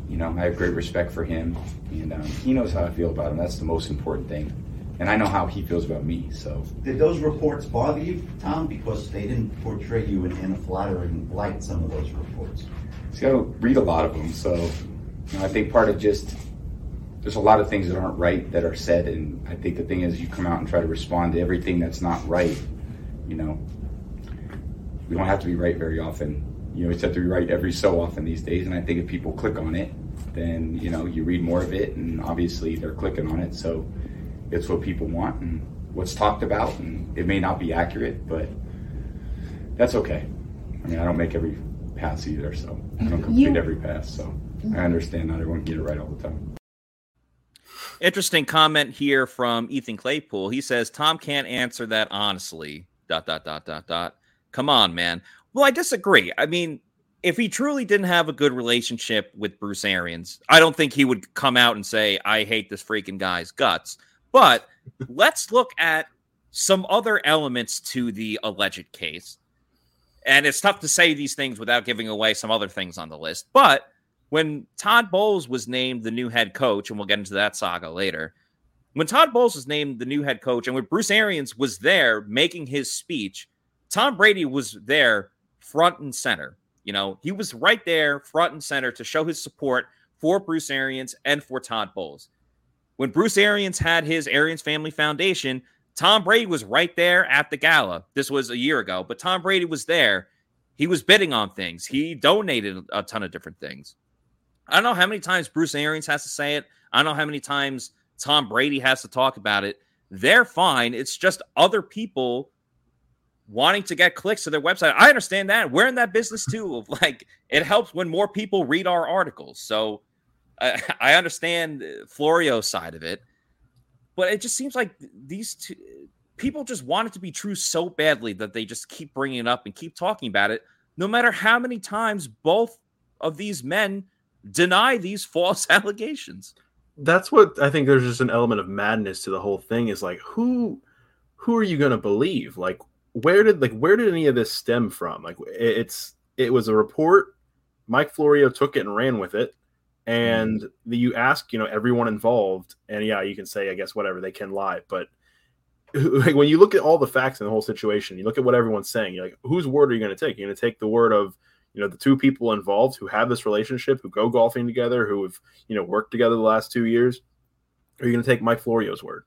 you know I have great respect for him, and um, he knows how I feel about him. That's the most important thing and I know how he feels about me. So, did those reports bother you, Tom? Because they didn't portray you in, in a flattering light. Some of those reports. See, I read a lot of them, so you know, I think part of just there's a lot of things that aren't right that are said, and I think the thing is you come out and try to respond to everything that's not right. You know, we don't have to be right very often. You know, we just have to be right every so often these days, and I think if people click on it, then you know you read more of it, and obviously they're clicking on it, so it's what people want and what's talked about, and it may not be accurate, but that's okay. I mean, I don't make every pass either, so I don't complete you, every pass, so I understand not everyone can get it right all the time. Interesting comment here from Ethan Claypool. He says Tom can't answer that honestly. Dot dot dot dot dot. Come on, man. Well, I disagree. I mean, if he truly didn't have a good relationship with Bruce Arians, I don't think he would come out and say, I hate this freaking guy's guts. But let's look at some other elements to the alleged case. And it's tough to say these things without giving away some other things on the list. But when Todd Bowles was named the new head coach, and we'll get into that saga later, when Todd Bowles was named the new head coach, and when Bruce Arians was there making his speech, Tom Brady was there front and center. You know, he was right there front and center to show his support for Bruce Arians and for Todd Bowles. When Bruce Arians had his Arians Family Foundation, Tom Brady was right there at the gala. This was a year ago, but Tom Brady was there. He was bidding on things. He donated a ton of different things. I don't know how many times Bruce Arians has to say it. I don't know how many times Tom Brady has to talk about it. They're fine. It's just other people wanting to get clicks to their website. I understand that. We're in that business too. Like it helps when more people read our articles. So I, I understand Florio's side of it, but it just seems like these two people just want it to be true so badly that they just keep bringing it up and keep talking about it, no matter how many times both of these men deny these false allegations. That's what I think. There's just an element of madness to the whole thing. Is like who, who are you going to believe? Like where did like where did any of this stem from? Like it's it was a report. Mike Florio took it and ran with it. And the, you ask you know everyone involved and yeah you can say i guess whatever they can lie. But like when you look at all the facts in the whole situation you look at what everyone's saying you're like whose word are you going to take? You're going to take the word of you know the two people involved who have this relationship who go golfing together who have you know worked together the last two years. Are you going to take mike florio's word?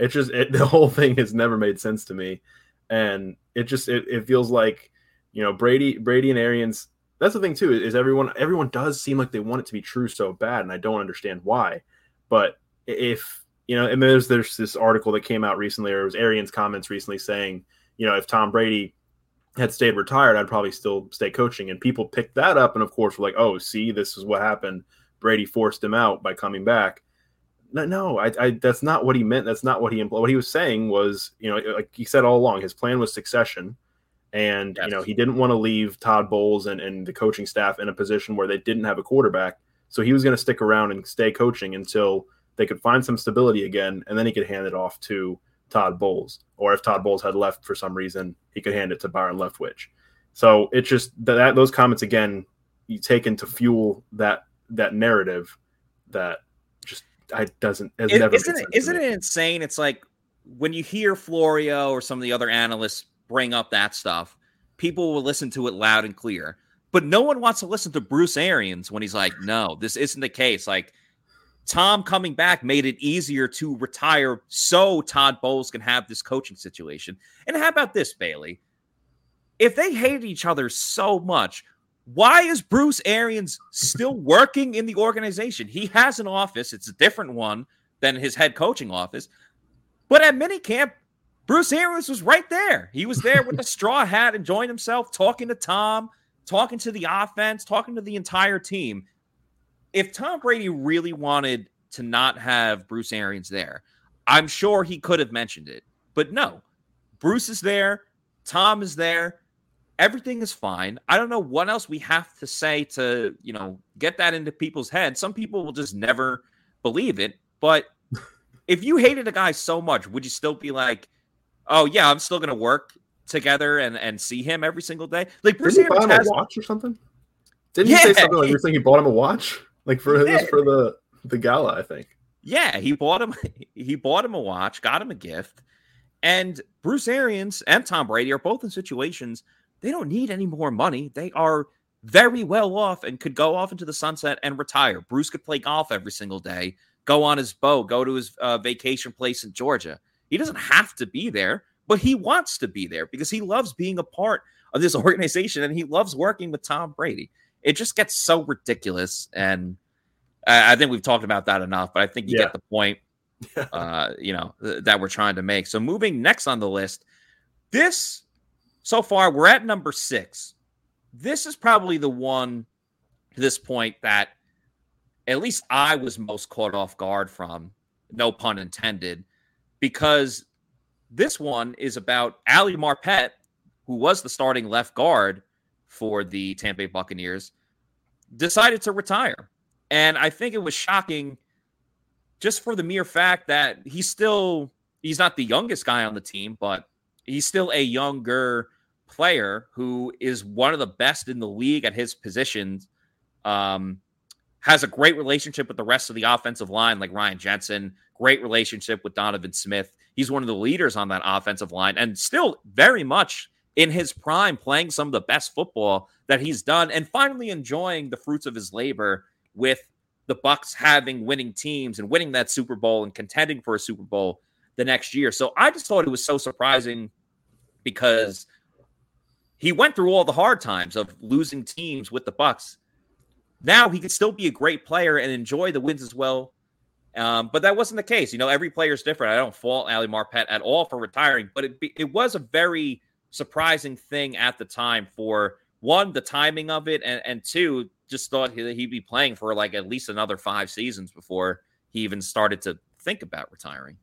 It just it, the whole thing has never made sense to me and it just it, it feels like you know brady brady and arians that's the thing too is everyone everyone does seem like they want it to be true so bad and i don't understand why. But if you know and there's there's this article that came out recently or it was arian's comments recently saying you know if tom brady had stayed retired i'd probably still stay coaching and people picked that up and of course were like oh see this is what happened. Brady forced him out by coming back no, no I, I that's not what he meant that's not what he implied. what he was saying was you know like he said all along his plan was succession and yes. you know, he didn't want to leave Todd Bowles and, and the coaching staff in a position where they didn't have a quarterback. So he was going to stick around and stay coaching until they could find some stability again, and then he could hand it off to Todd Bowles. Or if Todd Bowles had left for some reason, he could hand it to Byron Leftwich. So it's just that those comments again you taken to fuel that that narrative that I doesn't It- never isn't it, isn't it insane? It's like when you hear Florio or some of the other analysts bring up that stuff, people will listen to it loud and clear. But no one wants to listen to Bruce Arians when he's like, no, this isn't the case. Like Tom coming back made it easier to retire so Todd Bowles can have this coaching situation. And how about this, Bailey? If they hated each other so much, why is Bruce Arians still working in the organization? He has an office, it's a different one than his head coaching office. But at minicamp, Bruce Arians was right there. He was there with a straw hat, enjoying himself, talking to Tom, talking to the offense, talking to the entire team. If Tom Brady really wanted to not have Bruce Arians there, I'm sure he could have mentioned it. But no, Bruce is there, Tom is there. Everything is fine. I don't know what else we have to say to, you know, get that into people's heads. Some people will just never believe it. But if you hated a guy so much, would you still be like, oh yeah, I'm still gonna work together and and see him every single day? Like Bruce Didn't he buy him has a watch or something? Didn't he say something like you're saying he bought him a watch? Like for He it for the the gala, I think. Yeah, he bought him he bought him a watch, got him a gift. And Bruce Arians and Tom Brady are both in situations they don't need any more money. They are very well off and could go off into the sunset and retire. Bruce could play golf every single day, go on his boat, go to his uh, vacation place in Georgia. He doesn't have to be there, but he wants to be there because he loves being a part of this organization and he loves working with Tom Brady. It just gets so ridiculous and I I think we've talked about that enough, but I think you Yeah. get the point. Uh, you know th- that we're trying to make. So moving next on the list, this so far we're at number six. This is probably the one to this point that at least I was most caught off guard from. No pun intended, because this one is about Ali Marpet, who was the starting left guard for the Tampa Bay Buccaneers, decided to retire. And I think it was shocking just for the mere fact that he's still he's not the youngest guy on the team, but he's still a younger player who is one of the best in the league at his position. Um, has a great relationship with the rest of the offensive line, like Ryan Jensen, great relationship with Donovan Smith. He's one of the leaders on that offensive line and still very much in his prime playing some of the best football that he's done and finally enjoying the fruits of his labor with the Bucks having winning teams and winning that Super Bowl and contending for a Super Bowl the next year. So I just thought it was so surprising because he went through all the hard times of losing teams with the Bucks. Now he could still be a great player and enjoy the wins as well. Um, but that wasn't the case. You know, every player is different. I don't fault Ali Marpet at all for retiring, but it it was a very surprising thing at the time for one, the timing of it, and, and two, just thought he- he'd be playing for like at least another five seasons before he even started to think about retiring.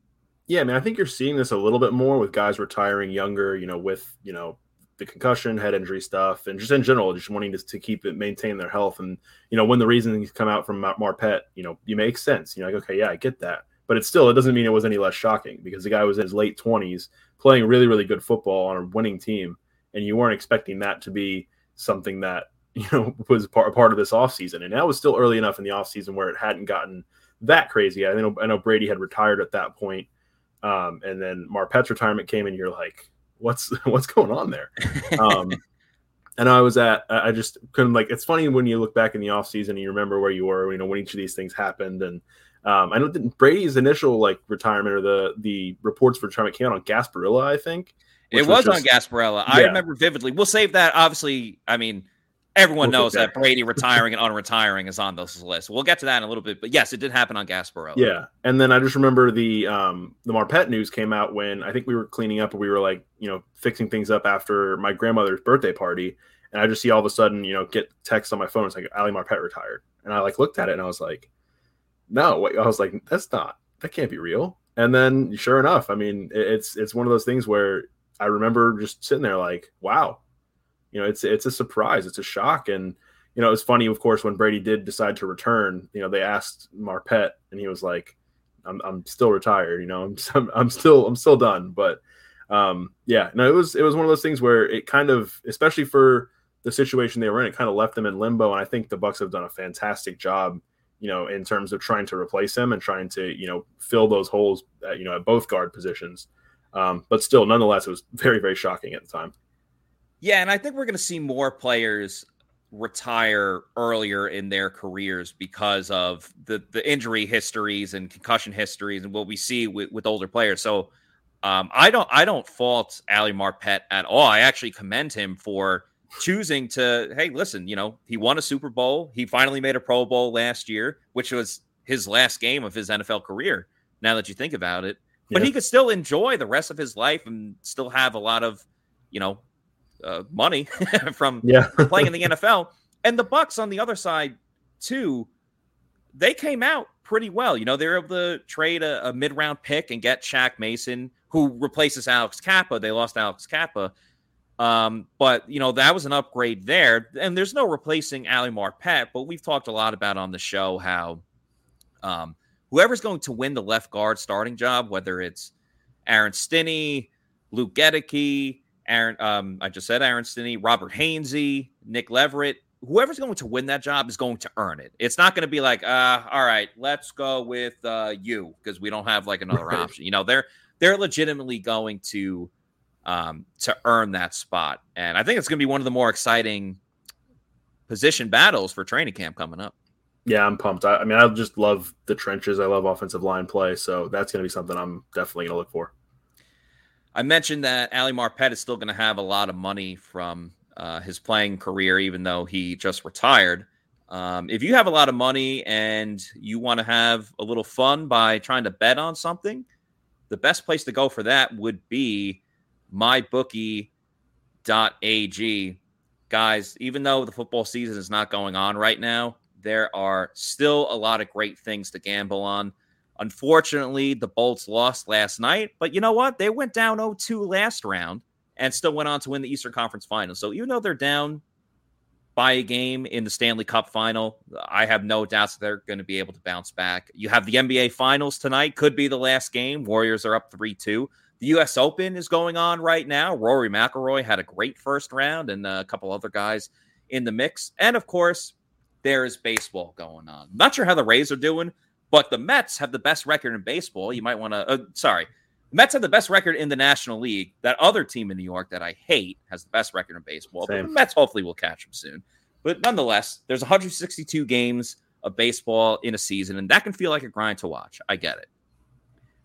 Yeah, I mean, I think you're seeing this a little bit more with guys retiring younger, you know, with, you know, the concussion, head injury stuff, and just in general, just wanting to, to keep it, maintain their health. And, you know, when the reasons come out from Marpet, you know, you make sense. You're like, okay, yeah, I get that. But it still, it doesn't mean it was any less shocking because the guy was in his late 20s playing really, really good football on a winning team. And you weren't expecting that to be something that, you know, was part, part of this offseason. And that was still early enough in the offseason where it hadn't gotten that crazy. I know, I know Brady had retired at that point. Um, and then Marpet's retirement came, and you're like, "What's what's going on there?" Um, and I was at, I just couldn't like. It's funny when you look back in the off season and you remember where you were, you know, when each of these things happened. And um, I know that Brady's initial like retirement or the the reports for retirement came out on Gasparilla, I think. It which was, on Gasparilla. Gasparella. I remember vividly. We'll save that. Obviously, I mean, everyone We'll knows that. Brady retiring and unretiring is on those lists. We'll get to that in a little bit. But yes, it did happen on Gasparella. Yeah, and then I just remember the um the Marpet news came out when I think we were cleaning up we were like you know fixing things up after my grandmother's birthday party, and I just see all of a sudden you know get text on my phone it's like Ali Marpet retired, and I like looked at it and I was like, no, I was like that's not that can't be real, and then sure enough, I mean it's it's one of those things where I remember just sitting there like wow, you know it's it's a surprise, it's a shock, and you know, it was funny, of course, when Brady did decide to return. You know, they asked Marpet, and he was like, "I'm, I'm still retired. You know, I'm, I'm, I'm still, I'm still done." But um, yeah, no, it was, it was one of those things where it kind of, especially for the situation they were in, it kind of left them in limbo. And I think the Bucks have done a fantastic job, you know, in terms of trying to replace him and trying to, you know, fill those holes, at, you know, at both guard positions. Um, but still, nonetheless, it was very, very shocking at the time. Yeah, and I think we're going to see more players retire earlier in their careers because of the the injury histories and concussion histories and what we see with, with older players. So um, I don't I don't fault Ali Marpet at all. I actually commend him for choosing to hey listen you know he won a super bowl he finally made a pro bowl last year which was his last game of his nfl career now that you think about it but yeah. he could still enjoy the rest of his life and still have a lot of you know uh, money from yeah. playing in the nfl and the bucks on the other side too they came out pretty well you know they're able to trade a, a mid-round pick and get Shaq Mason who replaces Alex Cappa they lost Alex Cappa um, but you know that was an upgrade there, and there's no replacing Ali Marpet. But we've talked a lot about on the show how um, whoever's going to win the left guard starting job, whether it's Aaron Stinnie, Luke Goedeke, Aaron, um, I just said Aaron Stinnie, Robert Hainsey, Nick Leverett, whoever's going to win that job is going to earn it. It's not going to be like, uh, all right, let's go with uh, you because we don't have like another right. option. You know, they're they're legitimately going to um, to earn that spot. And I think it's going to be one of the more exciting position battles for training camp coming up. Yeah, I'm pumped. I, I mean, I just love the trenches. I love offensive line play. So that's going to be something I'm definitely going to look for. I mentioned that Ali Marpet is still going to have a lot of money from uh, his playing career, even though he just retired. Um, if you have a lot of money and you want to have a little fun by trying to bet on something, the best place to go for that would be mybookie.ag. Guys, even though the football season is not going on right now, there are still a lot of great things to gamble on. Unfortunately, the Bolts lost last night, but you know what? They went down 0 2 last round and still went on to win the Eastern Conference Final. So even though they're down by a game in the Stanley Cup final, I have no doubts they're going to be able to bounce back. You have the NBA Finals tonight, could be the last game. Warriors are up 3 2. The U.S. Open is going on right now. Rory McIlroy had a great first round, and a couple other guys in the mix. And of course, there is baseball going on. Not sure how the Rays are doing, but the Mets have the best record in baseball. You might want to. Uh, sorry, the Mets have the best record in the National League. That other team in New York that I hate has the best record in baseball. But the Mets hopefully will catch them soon. But nonetheless, there's 162 games of baseball in a season, and that can feel like a grind to watch. I get it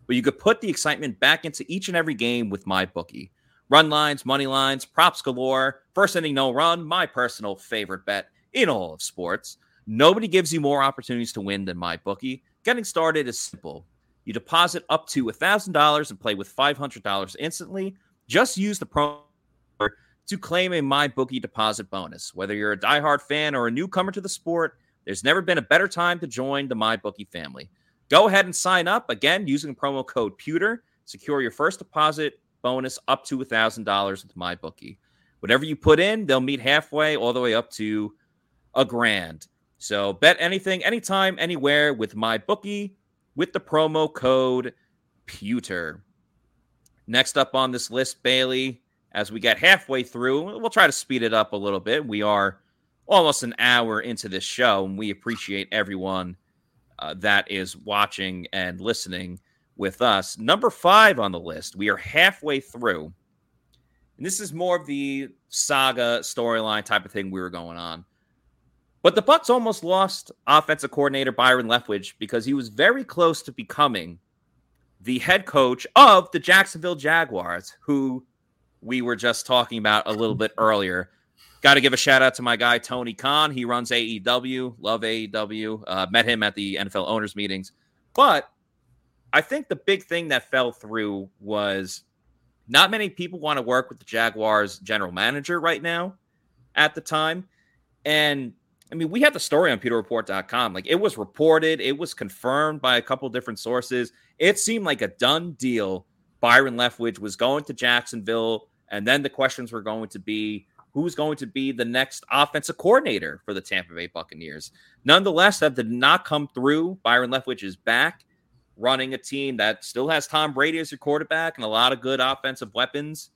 but you could put the excitement back into each and every game with MyBookie. Run lines, money lines, props galore, first inning no run, my personal favorite bet in all of sports. Nobody gives you more opportunities to win than MyBookie. Getting started is simple. You deposit up to $1,000 and play with $500 instantly. Just use the promo to claim a MyBookie deposit bonus. Whether you're a diehard fan or a newcomer to the sport, there's never been a better time to join the MyBookie family. Go ahead and sign up again using promo code Pewter. Secure your first deposit bonus up to $1,000 with MyBookie. Whatever you put in, they'll meet halfway, all the way up to a grand. So bet anything, anytime, anywhere with MyBookie with the promo code Pewter. Next up on this list, Bailey, as we get halfway through, we'll try to speed it up a little bit. We are almost an hour into this show, and we appreciate everyone uh, that is watching and listening with us. Number five on the list, we are halfway through. And this is more of the saga storyline type of thing we were going on. But the Bucks almost lost offensive coordinator Byron Leftwich because he was very close to becoming the head coach of the Jacksonville Jaguars, who we were just talking about a little bit earlier. Got to give a shout out to my guy Tony Khan. He runs AEW. Love AEW. Uh, met him at the NFL owners meetings. But I think the big thing that fell through was not many people want to work with the Jaguars general manager right now at the time. And I mean, we had the story on PewterReport.com. Like it was reported, it was confirmed by a couple different sources. It seemed like a done deal. Byron Leftwich was going to Jacksonville, and then the questions were going to be who's going to be the next offensive coordinator for the Tampa Bay Buccaneers. Nonetheless, that did not come through. Byron Leftwich is back running a team that still has Tom Brady as your quarterback and a lot of good offensive weapons.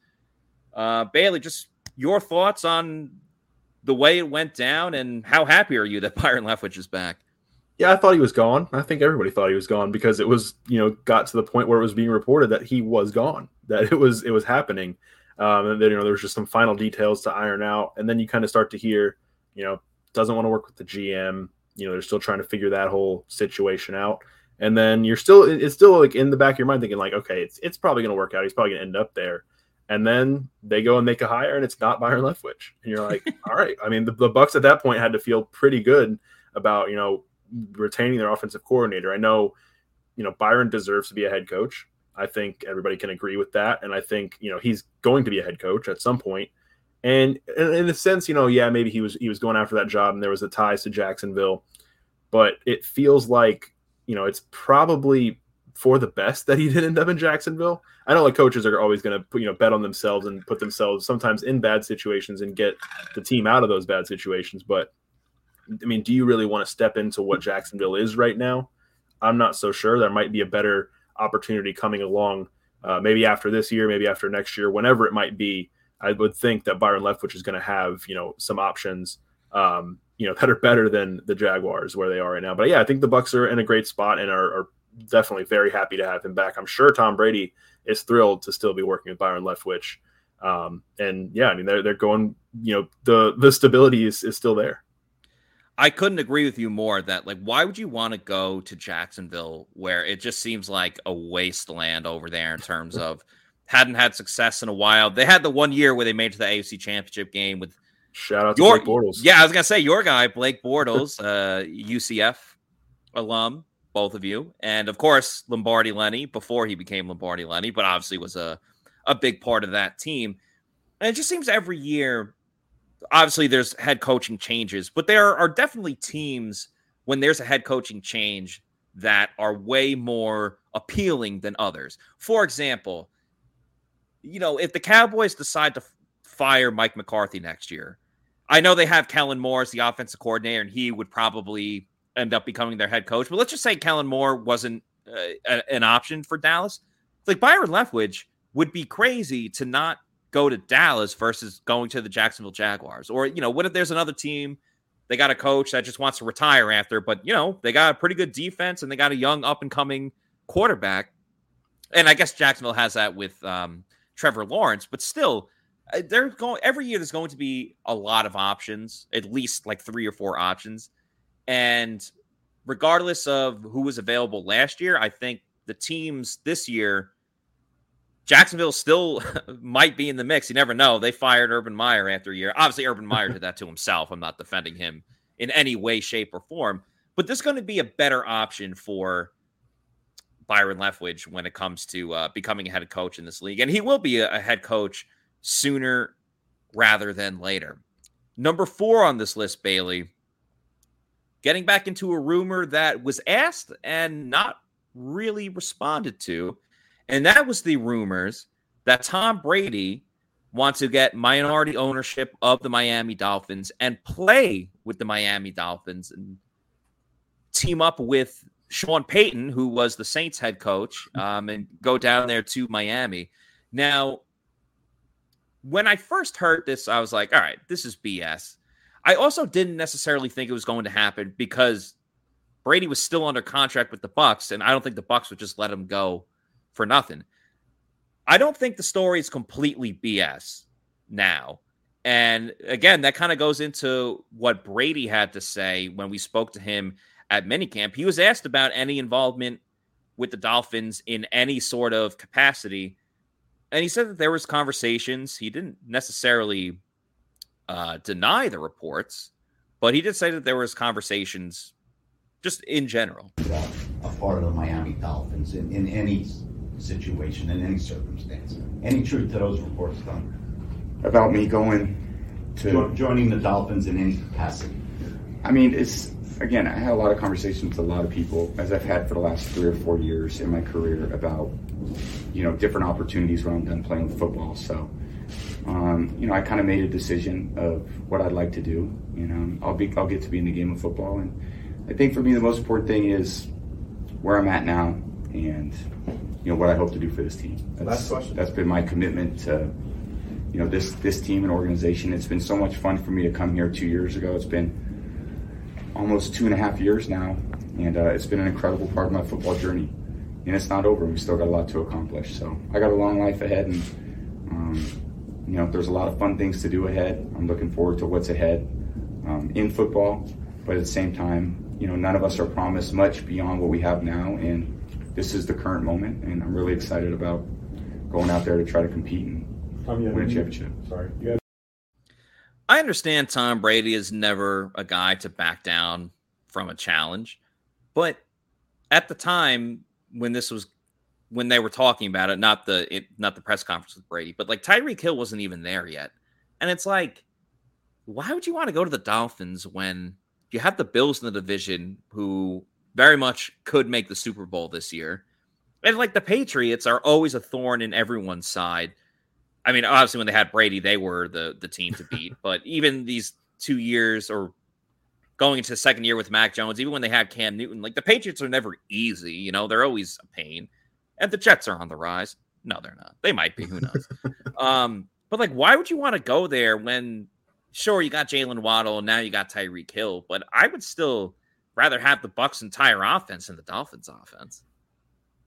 Uh, Bailey, just your thoughts on the way it went down and how happy are you that Byron Leftwich is back? Yeah, I thought he was gone. I think everybody thought he was gone because it was, you know, got to the point where it was being reported that he was gone, that it was it was happening. Um, and then you know there was just some final details to iron out, and then you kind of start to hear, you know, doesn't want to work with the GM. You know, they're still trying to figure that whole situation out, and then you're still it's still like in the back of your mind thinking like, okay, it's it's probably going to work out. He's probably going to end up there, and then they go and make a hire, and it's not Byron Leftwich, and you're like, all right. I mean, the, the Bucks at that point had to feel pretty good about you know retaining their offensive coordinator. I know, you know, Byron deserves to be a head coach. I think everybody can agree with that. And I think, you know, he's going to be a head coach at some point. And in a sense, you know, yeah, maybe he was he was going after that job and there was the ties to Jacksonville, but it feels like, you know, it's probably for the best that he did end up in Jacksonville. I know like coaches are always going to you know bet on themselves and put themselves sometimes in bad situations and get the team out of those bad situations, but I mean, do you really want to step into what Jacksonville is right now? I'm not so sure. There might be a better opportunity coming along, uh, maybe after this year, maybe after next year, whenever it might be. I would think that Byron Leftwich is going to have you know some options, um, you know, that are better than the Jaguars where they are right now. But yeah, I think the Bucks are in a great spot and are, are definitely very happy to have him back. I'm sure Tom Brady is thrilled to still be working with Byron Leftwich. Um, and yeah, I mean they're they're going, you know, the the stability is, is still there. I couldn't agree with you more that like why would you want to go to Jacksonville where it just seems like a wasteland over there in terms of hadn't had success in a while. They had the one year where they made to the AFC Championship game with shout out to your, Blake Bortles. Yeah, I was gonna say your guy Blake Bortles, uh, UCF alum, both of you, and of course Lombardi Lenny before he became Lombardi Lenny, but obviously was a a big part of that team. And it just seems every year obviously there's head coaching changes, but there are definitely teams when there's a head coaching change that are way more appealing than others. For example, you know, if the Cowboys decide to fire Mike McCarthy next year, I know they have Kellen Moore as the offensive coordinator, and he would probably end up becoming their head coach. But let's just say Kellen Moore wasn't uh, a, an option for Dallas. Like Byron Leftwich would be crazy to not go to Dallas versus going to the Jacksonville Jaguars? Or, you know, what if there's another team they got a coach that just wants to retire after, but, you know, they got a pretty good defense and they got a young up and coming quarterback. And I guess Jacksonville has that with um, Trevor Lawrence, but still, uh, they're going every year. There's going to be a lot of options, at least like three or four options. And regardless of who was available last year, I think the teams this year Jacksonville still might be in the mix. You never know. They fired Urban Meyer after a year. Obviously, Urban Meyer did that to himself. I'm not defending him in any way, shape, or form. But there's going to be a better option for Byron Leftwich when it comes to uh, becoming a head coach in this league. And he will be a head coach sooner rather than later. Number four on this list, Bailey, getting back into a rumor that was asked and not really responded to and that was the rumors that Tom Brady wants to get minority ownership of the Miami Dolphins and play with the Miami Dolphins and team up with Sean Payton, who was the Saints head coach, um, and go down there to Miami. Now, when I first heard this, I was like, all right, this is BS. I also didn't necessarily think it was going to happen because Brady was still under contract with the Bucks, and I don't think the Bucks would just let him go for nothing. I don't think the story is completely BS now. And again, that kind of goes into what Brady had to say when we spoke to him at minicamp. He was asked about any involvement with the Dolphins in any sort of capacity. And he said that there was conversations. He didn't necessarily uh, deny the reports, but he did say that there was conversations just in general. A part of the Miami Dolphins in, in any situation in any circumstance. Any truth to those reports, Don? About me going to jo- joining the Dolphins in any capacity. I mean, it's again. I had a lot of conversations with a lot of people, as I've had for the last three or four years in my career, about you know different opportunities when I'm done playing football. So. Um, you know, I kind of made a decision of what I'd like to do. You know, I'll be, I'll get to be in the game of football, and I think for me the most important thing is where I'm at now, and you know what I hope to do for this team. That's, Last question. That's been my commitment to you know this this team and organization. It's been so much fun for me to come here two years ago. It's been almost two and a half years now, and uh, it's been an incredible part of my football journey. And it's not over. We still got a lot to accomplish. So I got a long life ahead, and um, you know, there's a lot of fun things to do ahead. I'm looking forward to what's ahead um, in football, but at the same time, you know, none of us are promised much beyond what we have now, and this is the current moment, and I'm really excited about going out there to try to compete and win a championship. Sorry, I understand Tom Brady is never a guy to back down from a challenge, but at the time when this was when they were talking about it, not the it, not the press conference with Brady, but like Tyreek Hill wasn't even there yet, and it's like, why would you want to go to the Dolphins when you have the Bills in the division who very much could make the Super Bowl this year? And like the Patriots are always a thorn in everyone's side. I mean, obviously when they had Brady, they were the the team to beat, but even these two years or going into the second year with Mac Jones, even when they had Cam Newton, like the Patriots are never easy. You know, they're always a pain. And the Jets are on the rise. No, they're not. They might be. Who knows? um, but like, why would you want to go there when, sure, you got Jaylen Waddle and now you got Tyreek Hill, but I would still rather have the Bucs' entire offense than the Dolphins' offense.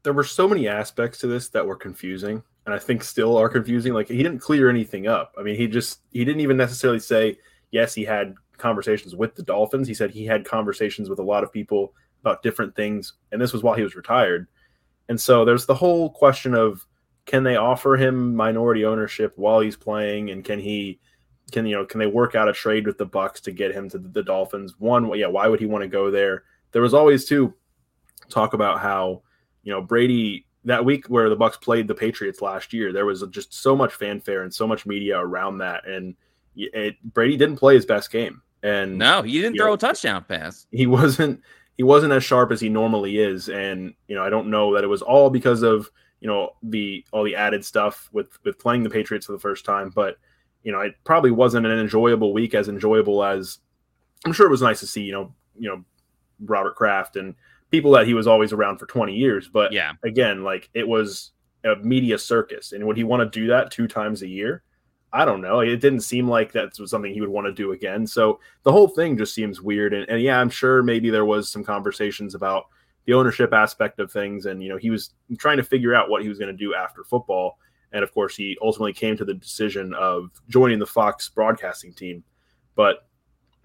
There were so many aspects to this that were confusing, and I think still are confusing. Like he didn't clear anything up. I mean, he just he didn't even necessarily say yes. He had conversations with the Dolphins. He said he had conversations with a lot of people about different things, and this was while he was retired. And so there's the whole question of can they offer him minority ownership while he's playing, and can he can you know can they work out a trade with the bucks to get him to the, Dolphins? One, yeah, why would he want to go there? There was always two talk about how you know Brady that week where the bucks played the Patriots last year. There was just so much fanfare and so much media around that, and it, Brady didn't play his best game. And no, he didn't throw know, a touchdown pass. He wasn't he wasn't as sharp as he normally is. And you know, I don't know that it was all because of you know the all the added stuff with with playing the Patriots for the first time, but you know, it probably wasn't an enjoyable week as enjoyable as I'm sure it was nice to see, you know, you know, Robert Kraft and people that he was always around for 20 years. But yeah, again, like it was a media circus. And would he want to do that two times a year? I don't know. It didn't seem like that was something he would want to do again. So the whole thing just seems weird. And, and, yeah, I'm sure maybe there was some conversations about the ownership aspect of things. And, you know, he was trying to figure out what he was going to do after football. And of course, he ultimately came to the decision of joining the Fox broadcasting team. But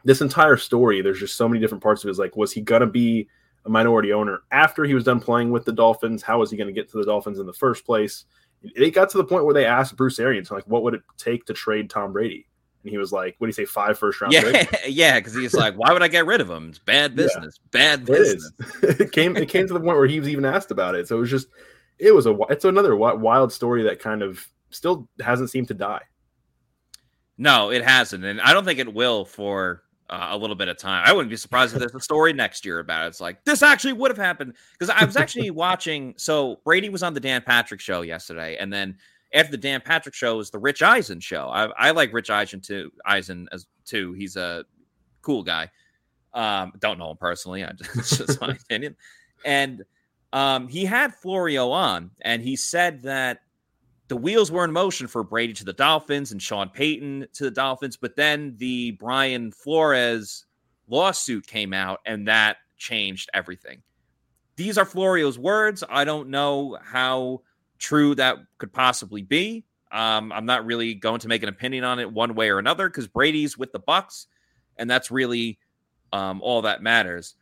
this entire story, there's just so many different parts of it. Is like, was he going to be a minority owner after he was done playing with the Dolphins? How was he going to get to the Dolphins in the first place? It got to the point where they asked Bruce Arians, like, what would it take to trade Tom Brady? And he was like, what do you say, five first round Yeah, yeah, because he's like, why would I get rid of him? It's bad business. Yeah. Bad business. It, it came it came to the point where he was even asked about it. So it was just it was a it's another wild story that kind of still hasn't seemed to die. No, it hasn't, and I don't think it will for uh, a little bit of time. I wouldn't be surprised if there's a story next year about it. It's like this actually would have happened because I was actually watching. So Brady was on the Dan Patrick show yesterday, and then after the Dan Patrick show was the Rich Eisen show. I, I like Rich Eisen too. Eisen as too. He's a cool guy. Um, don't know him personally. I just, it's just my opinion. And um, he had Florio on, and he said that the wheels were in motion for Brady to the Dolphins and Sean Payton to the Dolphins, but then the Brian Flores lawsuit came out and that changed everything. These are Florio's words. I don't know how true that could possibly be. Um, I'm not really going to make an opinion on it one way or another because Brady's with the Bucks, and that's really um, all that matters.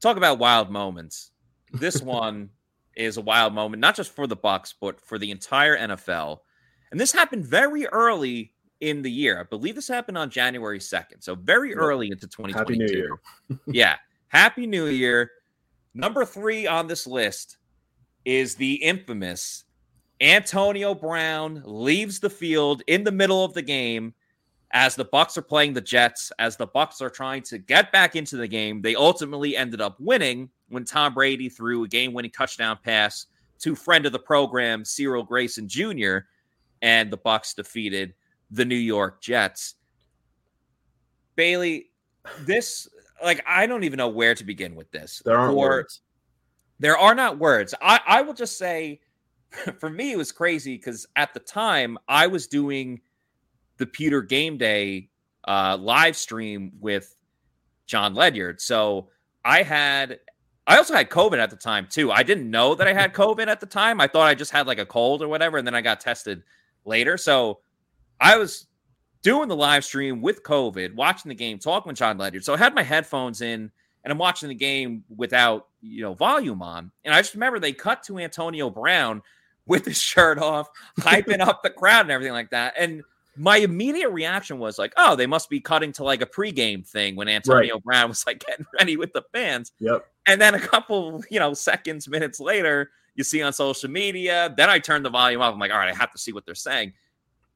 Talk about wild moments. This one is a wild moment, not just for the Bucs, but for the entire NFL. And this happened very early in the year. I believe this happened on January 2nd. So very early into 2022. Happy New Year. yeah. Happy New Year. Number three on this list is the infamous Antonio Brown leaves the field in the middle of the game as the Bucks are playing the Jets, as the Bucks are trying to get back into the game. They ultimately ended up winning when Tom Brady threw a game-winning touchdown pass to friend of the program Cyril Grayson Jr. and the Bucks defeated the New York Jets. Bailey, this like I don't even know where to begin with this. There aren't words. There are not words. I, I will just say for me it was crazy because at the time I was doing the Pewter Game Day uh, live stream with Jon Ledyard. So I had I also had COVID at the time too. I didn't know that I had COVID at the time. I thought I just had like a cold or whatever, and then I got tested later. So I was doing the live stream with COVID, watching the game, talking with Jon Ledyard. So I had my headphones in and I'm watching the game without, you know, volume on. And I just remember they cut to Antonio Brown with his shirt off, hyping up the crowd and everything like that. And my immediate reaction was like, oh, they must be cutting to like a pregame thing when Antonio right. Brown was like getting ready with the fans. Yep. And then a couple, you know, seconds, minutes later, you see on social media. Then I turn the volume up. I'm like, all right, I have to see what they're saying.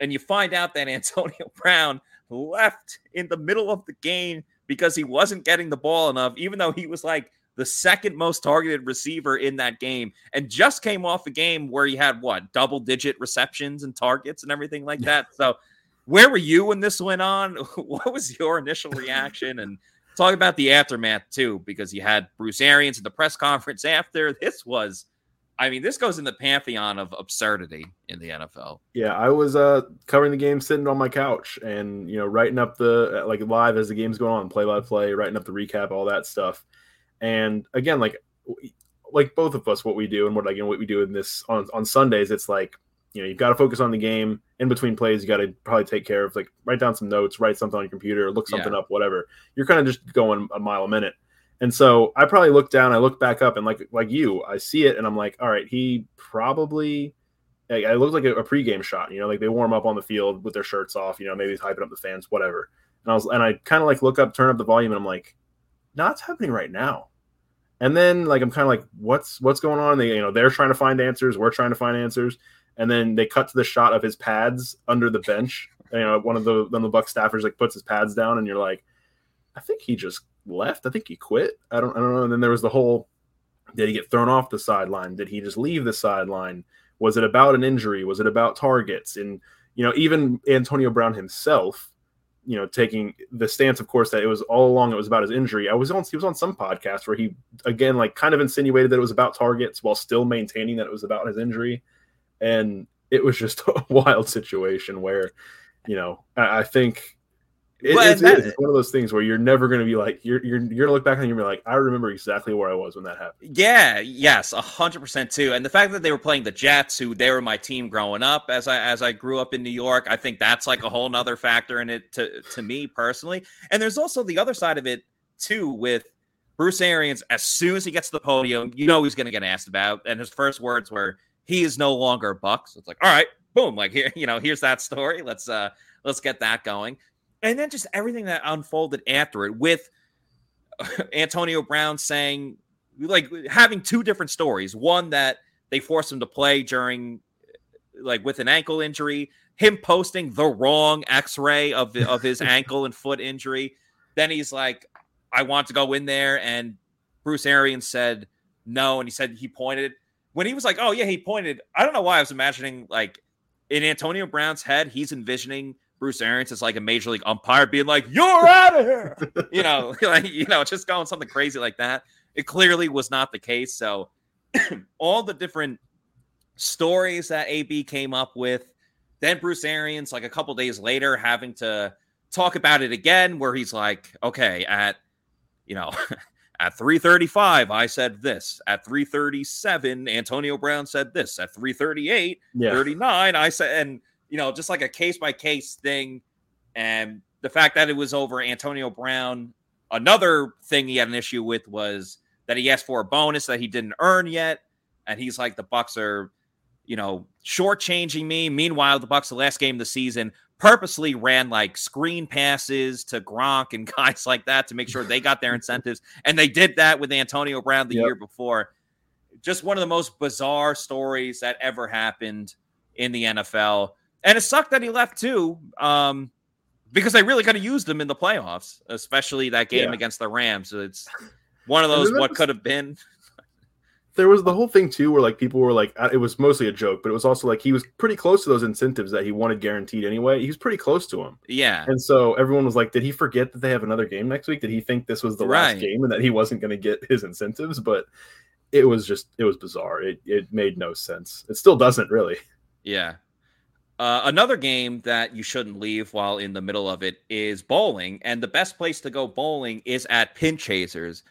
And you find out that Antonio Brown left in the middle of the game because he wasn't getting the ball enough, even though he was like the second most targeted receiver in that game and just came off a game where he had what double digit receptions and targets and everything like that. So, where were you when this went on? what was your initial reaction? And talk about the aftermath too, because you had Bruce Arians at the press conference after. This was I mean, this goes in the pantheon of absurdity in the NFL. Yeah, I was uh covering the game sitting on my couch and you know writing up the like live as the game's going on, play by play, writing up the recap, all that stuff. And again, like like both of us, what we do and what like you know, what we do in this on on Sundays, it's like you know you've got to focus on the game. In between plays, you got to probably take care of like write down some notes, write something on your computer, look something yeah. up, whatever. You're kind of just going a mile a minute. And so I probably look down, I look back up, and like like you, I see it, and I'm like, all right, he probably. Like, it look like a, a pregame shot, you know, like they warm up on the field with their shirts off, you know, maybe he's hyping up the fans, whatever. And I was, and I kind of like look up, turn up the volume, and I'm like, it's happening right now. And then like I'm kind of like, what's what's going on? They, you know, they're trying to find answers, we're trying to find answers, and then they cut to the shot of his pads under the bench. You know, one of the of the Buck staffers like puts his pads down, and you're like, I think he just left. I think he quit. I don't I don't know. And then there was the whole did he get thrown off the sideline? Did he just leave the sideline? Was it about an injury? Was it about targets? And you know, even Antonio Brown himself, you know, taking the stance, of course, that it was all along it was about his injury. I was on he was on some podcast where he again like kind of insinuated that it was about targets while still maintaining that it was about his injury. And it was just a wild situation where, you know, I, I think it, it's, it's, one of those things where you're never going to be like you're you're you're gonna look back and you're be like I remember exactly where I was when that happened. Yeah, yes, a hundred percent too. And the fact that they were playing the Jets, who they were my team growing up as I as I grew up in New York, I think that's like a whole nother factor in it to to me personally. And there's also the other side of it too with Bruce Arians. As soon as he gets to the podium, you know he's going to get asked about, and his first words were, "He is no longer Buck." So it's like, all right, boom, like here, you know, here's that story. Let's uh let's get that going and then just everything that unfolded after it with Antonio Brown saying like having two different stories. One that they forced him to play during like with an ankle injury, him posting the wrong x-ray of the, of his ankle and foot injury. Then he's like I want to go in there and Bruce Arians said no and he said he pointed when he was like, "Oh yeah, he pointed." I don't know why I was imagining like in Antonio Brown's head, he's envisioning Bruce Arians is like a major league umpire being like, "You're out of here," you know, like you know, just going something crazy like that. It clearly was not the case. So, all the different stories that AB came up with, then Bruce Arians, like a couple days later, having to talk about it again, where he's like, "Okay, at you know." At 335, I said this. At 337, Antonio Brown said this. At 338, yeah. 39, I said, and you know, just like a case by case thing. And the fact that it was over Antonio Brown, another thing he had an issue with was that he asked for a bonus that he didn't earn yet. And he's like, the Bucks are, you know, shortchanging me. Meanwhile, the Bucks, the last game of the season, purposely ran like screen passes to Gronk and guys like that to make sure they got their incentives. And they did that with Antonio Brown the yep. year before. Just one of the most bizarre stories that ever happened in the NFL. And it sucked that he left too, um, because they really could have used him in the playoffs, especially that game yeah. against the Rams. So it's one of those what could have been. There was the whole thing too, where like people were like, uh, it was mostly a joke, but it was also like he was pretty close to those incentives that he wanted guaranteed anyway. He was pretty close to them. Yeah. And so everyone was like, did he forget that they have another game next week? Did he think this was the right. last game and that he wasn't going to get his incentives? But it was just, it was bizarre. It, it made no sense. It still doesn't really. Yeah. Uh, another game that you shouldn't leave while in the middle of it is bowling, and the best place to go bowling is at Pinchasers.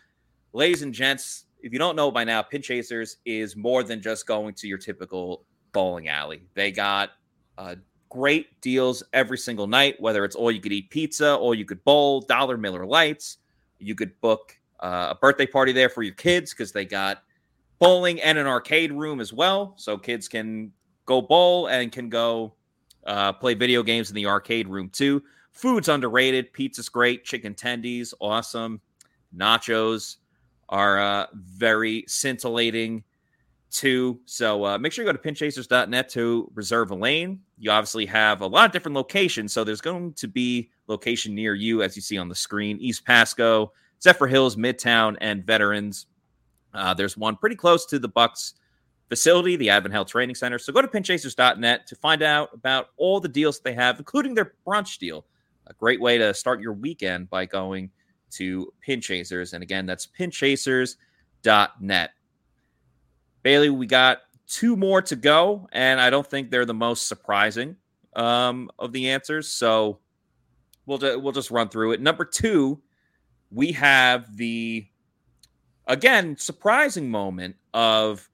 ladies and gents, if you don't know by now, Pin Chasers is more than just going to your typical bowling alley. They got uh, great deals every single night, whether it's all you could eat pizza, all you could bowl, dollar Miller Lites. You could book uh, a birthday party there for your kids because they got bowling and an arcade room as well. So kids can go bowl and can go uh, play video games in the arcade room too. Food's underrated. Pizza's great. Chicken tendies, awesome. Nachos are uh, very scintillating too. So uh, make sure you go to pinchasers.net to reserve a lane. You obviously have a lot of different locations. So there's going to be location near you, as you see on the screen East Pasco, Zephyrhills, Midtown, and Veterans. Uh, there's one pretty close to the Bucks facility, the Advent Health Training Center. So go to pinchasers.net to find out about all the deals they have, including their brunch deal. A great way to start your weekend by going to Pinchasers. And again, that's pinchasers.net. Bailey, we got two more to go, and I don't think they're the most surprising um, of the answers. So we'll, we'll just run through it. Number two, we have the, again, surprising moment of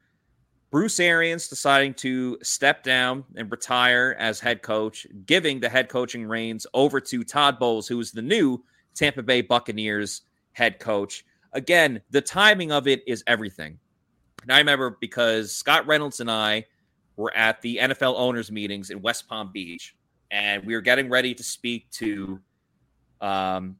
Bruce Arians deciding to step down and retire as head coach, giving the head coaching reins over to Todd Bowles, who is the new Tampa Bay Buccaneers head coach. Again, the timing of it is everything. And I remember because Scott Reynolds and I were at the NFL owners meetings in West Palm Beach, and we were getting ready to speak to um,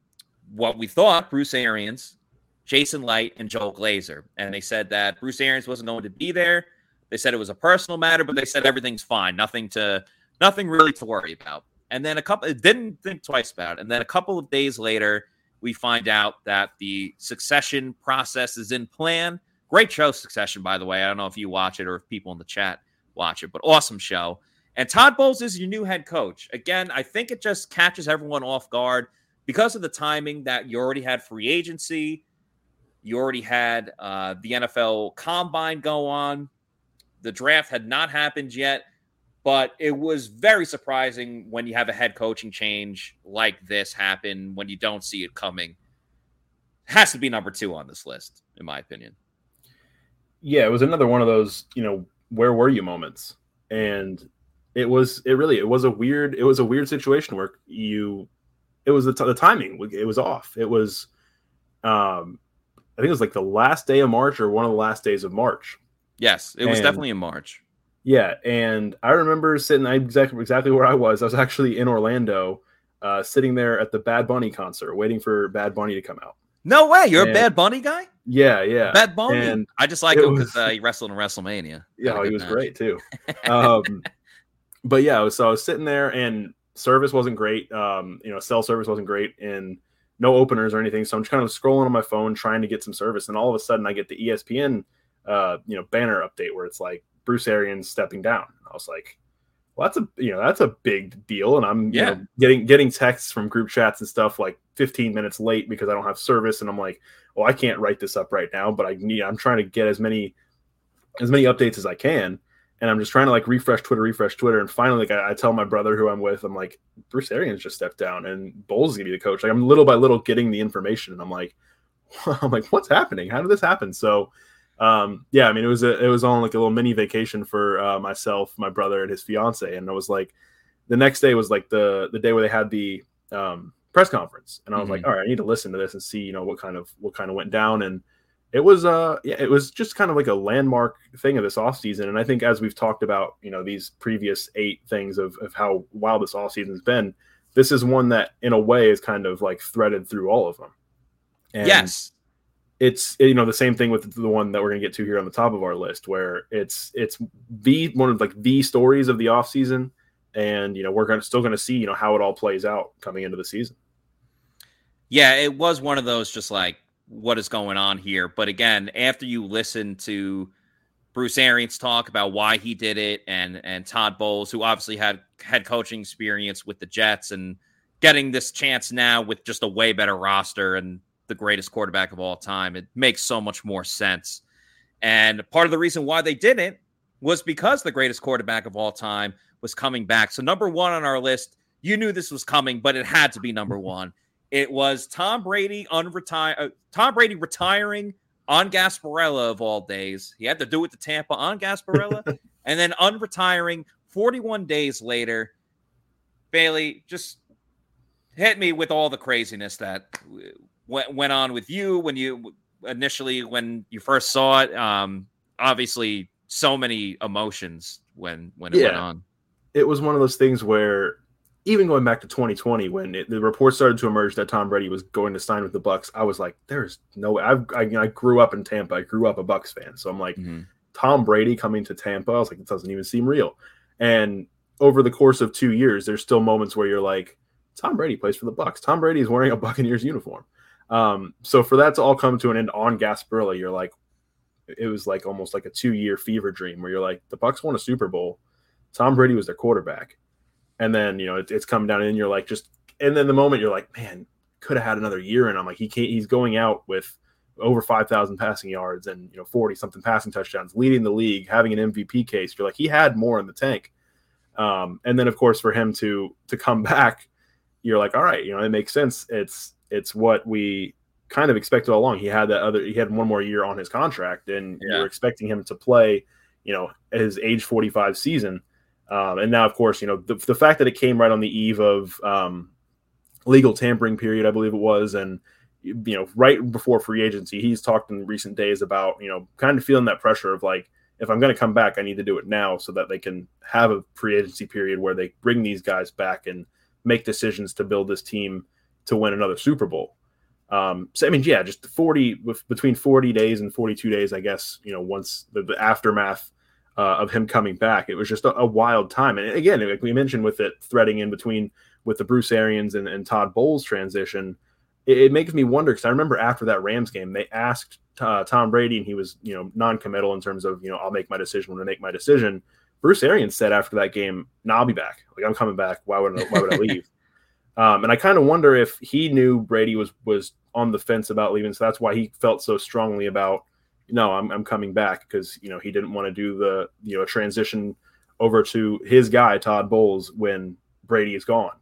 what we thought Bruce Arians, Jason Licht, and Joel Glazer. And they said that Bruce Arians wasn't going to be there they said it was a personal matter, but they said everything's fine. Nothing to nothing really to worry about. And then a couple didn't think twice about it. And then a couple of days later, we find out that the succession process is in plan. Great show, Succession, by the way. I don't know if you watch it or if people in the chat watch it, but awesome show. And Todd Bowles is your new head coach. Again, I think it just catches everyone off guard because of the timing that you already had free agency. You already had uh, the NFL combine go on. The draft had not happened yet, but it was very surprising when you have a head coaching change like this happen when you don't see it coming. has to be number two on this list, in my opinion. Yeah, it was another one of those, you know, where were you moments. And it was it really it was a weird it was a weird situation where you it was the, t- the timing it was off it was um i think it was like the last day of march or one of the last days of march Yes, it was and, definitely in March. Yeah, and I remember sitting I exactly exactly where I was. I was actually in Orlando, uh, sitting there at the Bad Bunny concert, waiting for Bad Bunny to come out. No way, you're and, a Bad Bunny guy. Yeah, yeah, Bad Bunny. And I just like him because uh, he wrestled in WrestleMania. Yeah, he was match. great too. um, but yeah, so I was sitting there, and service wasn't great. Um, you know, cell service wasn't great, and no openers or anything. So I'm just kind of scrolling on my phone trying to get some service, and all of a sudden I get the ESPN uh, you know, banner update where it's like Bruce Arians stepping down. I was like, well, that's a you know that's a big deal, and I'm yeah know, getting getting texts from group chats and stuff like 15 minutes late because I don't have service, and I'm like, well, I can't write this up right now, but I need I'm trying to get as many as many updates as I can, and I'm just trying to like refresh Twitter, refresh Twitter, and finally, like I, I tell my brother who I'm with, I'm like, Bruce Arians just stepped down, and Bowles is gonna be the coach. Like I'm little by little getting the information, and I'm like, I'm like, what's happening? How did this happen? So um, yeah, I mean, it was a, it was on like a little mini vacation for uh, myself, my brother, and his fiance, and I was like the next day was like the the day where they had the um, press conference, and I was mm-hmm. like, all right, I need to listen to this and see, you know, what kind of what kind of went down, and it was uh yeah, it was just kind of like a landmark thing of this off season, and I think as we've talked about, you know, these previous eight things of of how wild this off season's been, this is one that in a way is kind of like threaded through all of them. And yes it's you know the same thing with the one that we're going to get to here on the top of our list where it's it's the one of like the stories of the off season and you know we're to still going to see you know how it all plays out coming into the season. Yeah it was one of those just like what is going on here? But again after you listen to bruce arians talk about why he did it and and todd bowles who obviously had head coaching experience with the jets and getting this chance now with just a way better roster and the greatest quarterback of all time. It makes so much more sense. And part of the reason why they didn't was because the greatest quarterback of all time was coming back. So, number one on our list, you knew this was coming, but it had to be number one. It was Tom Brady unretire, uh, Tom Brady retiring on Gasparilla of all days. He had to do it to Tampa on Gasparilla, and then unretiring 41 days later. Bailey, just hit me with all the craziness that went went on with you when you initially when you first saw it. Um, obviously, so many emotions when when it Yeah. went on. it was one of those things where even going back to 2020 when it, the reports started to emerge that Tom Brady was going to sign with the Bucks, I was like, "There's no way." I've, I, I grew up in Tampa. I grew up a Bucks fan, so I'm like, Mhm. Tom Brady coming to Tampa. I was like, it doesn't even seem real. And over the course of two years, there's still moments where you're like, Tom Brady plays for the Bucks. Tom Brady is wearing a Buccaneers uniform. Um, so for that to all come to an end on Gasparilla, you're like, it was like almost like a two year fever dream where you're like, the Bucks won a Super Bowl. Tom Brady was their quarterback, and then you know it, it's coming down, and you're like, just and then the moment you're like, man, could have had another year, and I'm like, he can't. He's going out with over 5,000 passing yards and you know 40 something passing touchdowns, leading the league, having an MVP case. You're like he had more in the tank. Um, and then of course for him to to come back, you're like, all right, you know it makes sense. It's it's what we kind of expected all along. He had that other he had one more year on his contract, and Yeah. you're expecting him to play, you know, his age 45 season. Um, and now of course you know the, the fact that it came right on the eve of um, legal tampering period, I believe it was, and you know, right before free agency, he's talked in recent days about, you know, kind of feeling that pressure of like, if I'm going to come back, I need to do it now so that they can have a free agency period where they bring these guys back and make decisions to build this team to win another Super Bowl. Um, so I mean, yeah, just 40 between 40 days and 42 days, I guess, you know, once the, the aftermath uh, of him coming back, it was just a, a wild time. And again, like we mentioned with it threading in between with the Bruce Arians and, and Todd Bowles transition, it, it makes me wonder because I remember after that Rams game, they asked uh, Tom Brady, and he was you know non-committal in terms of you know I'll make my decision when I make my decision. Bruce Arians said after that game, "No, I'll be back. Like I'm coming back. Why would why would I leave?" um, and I kind of wonder if he knew Brady was was on the fence about leaving, so that's why he felt so strongly about no, I'm I'm coming back because you know he didn't want to do the you know transition over to his guy Todd Bowles when Brady is gone,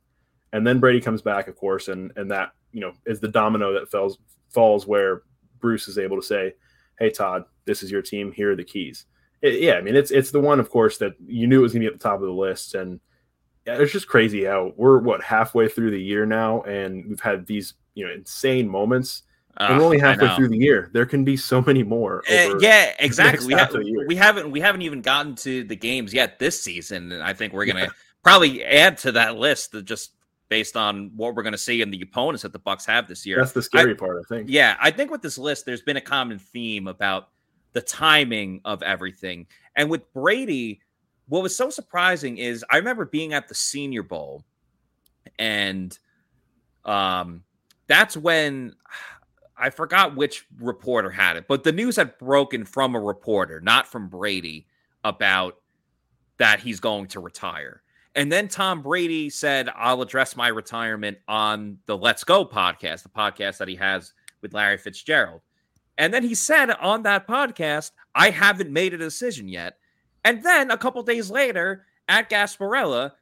and then Brady comes back, of course, and and that you know is the domino that falls falls where Bruce is able to say, "Hey Todd, this is your team. Here are the keys." It- yeah, I mean it's it's the one, of course, that you knew it was going to be at the top of the list, and it's just crazy how we're what halfway through the year now, and we've had these you know insane moments, and we're only halfway through the year. There can be so many more. Uh, yeah, exactly. We, ha- of the year. we haven't we haven't even gotten to the games yet this season, and I think we're gonna probably add to that list just based on what we're gonna see and the opponents that the Bucks have this year. that's the scary part, I think. Yeah, I think with this list, there's been a common theme about the timing of everything. And with Brady, what was so surprising is I remember being at the Senior Bowl, and um, that's when I forgot which reporter had it, but the news had broken from a reporter, not from Brady, about that he's going to retire. And then Tom Brady said, I'll address my retirement on the Let's Go podcast, the podcast that he has with Larry Fitzgerald. And then he said on that podcast, I haven't made a decision yet. And then a couple days later at Gasparilla,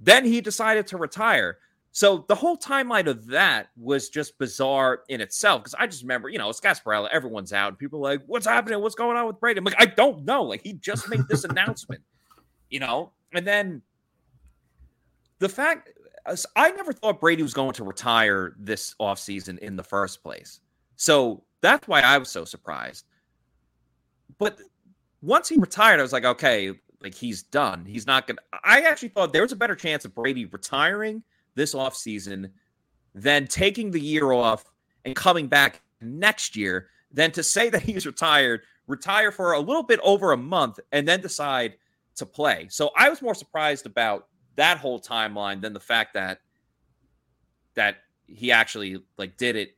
then he decided to retire. So the whole timeline of that was just bizarre in itself. Because I just remember, you know, it's Gasparilla, everyone's out, people are like, what's happening? What's going on with Brady? I'm like, I don't know. Like, he just made this announcement, you know? And then the fact I never thought Brady was going to retire this offseason in the first place. So that's why I was so surprised. But once he retired, I was like, okay, like he's done. He's not going to. I actually thought there was a better chance of Brady retiring this offseason than taking the year off and coming back next year than to say that he's retired, retire for a little bit over a month, and then decide to play. So I was more surprised about that whole timeline than the fact that that he actually like did it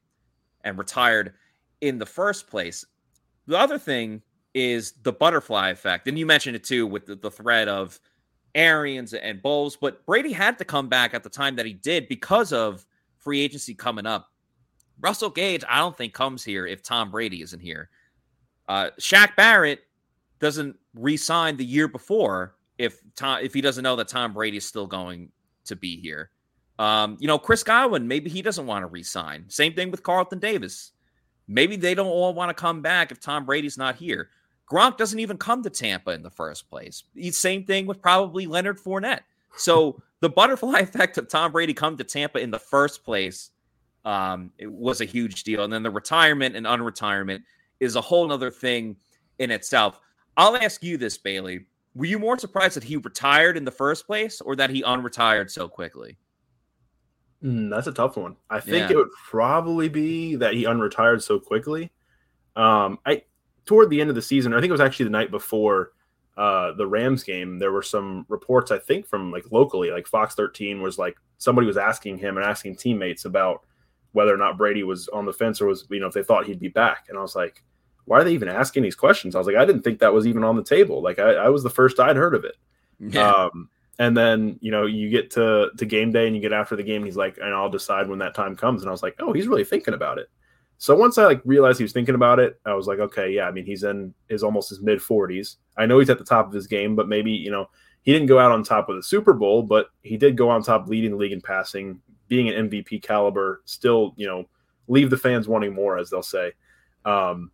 and retired in the first place. The other thing is the butterfly effect, and you mentioned it too with the, the thread of Arians and Bowles, but Brady had to come back at the time that he did because of free agency coming up. Russell Gage, I don't think comes here if Tom Brady isn't here. Uh, Shaq Barrett doesn't re-sign the year before if Tom if he doesn't know that Tom Brady is still going to be here. Um, you know, Chris Godwin, maybe he doesn't want to re-sign. Same thing with Carlton Davis. maybe they don't all want to come back if Tom Brady's not here. Gronk doesn't even come to Tampa in the first place. Same thing with probably Leonard Fournette. So the butterfly effect of Tom Brady come to Tampa in the first place um, it was a huge deal. And then the retirement and unretirement is a whole other thing in itself. I'll ask you this, Bailey. Were you more surprised that he retired in the first place or that he unretired so quickly? Mm, that's a tough one. I think yeah. it would probably be that he unretired so quickly. Um, I toward the end of the season, I think it was actually the night before uh, the Rams game. There were some reports, I think, from like locally, like Fox 13 was like somebody was asking him and asking teammates about whether or not Brady was on the fence or was, you know, if they thought he'd be back. And I was like, why are they even asking these questions? I was like, I didn't think that was even on the table. Like I, I was the first I'd heard of it. Yeah. Um, and then you know you get to to game day and you get after the game. he's like, and I'll decide when that time comes. And I was like, oh, he's really thinking about it. So once I like realized he was thinking about it, I was like, okay, yeah. I mean, he's in his almost his mid forties. I know he's at the top of his game, but maybe you know he didn't go out on top with a Super Bowl, but he did go on top leading the league in passing, being an MVP caliber. Still, you know, leave the fans wanting more, as they'll say. Um,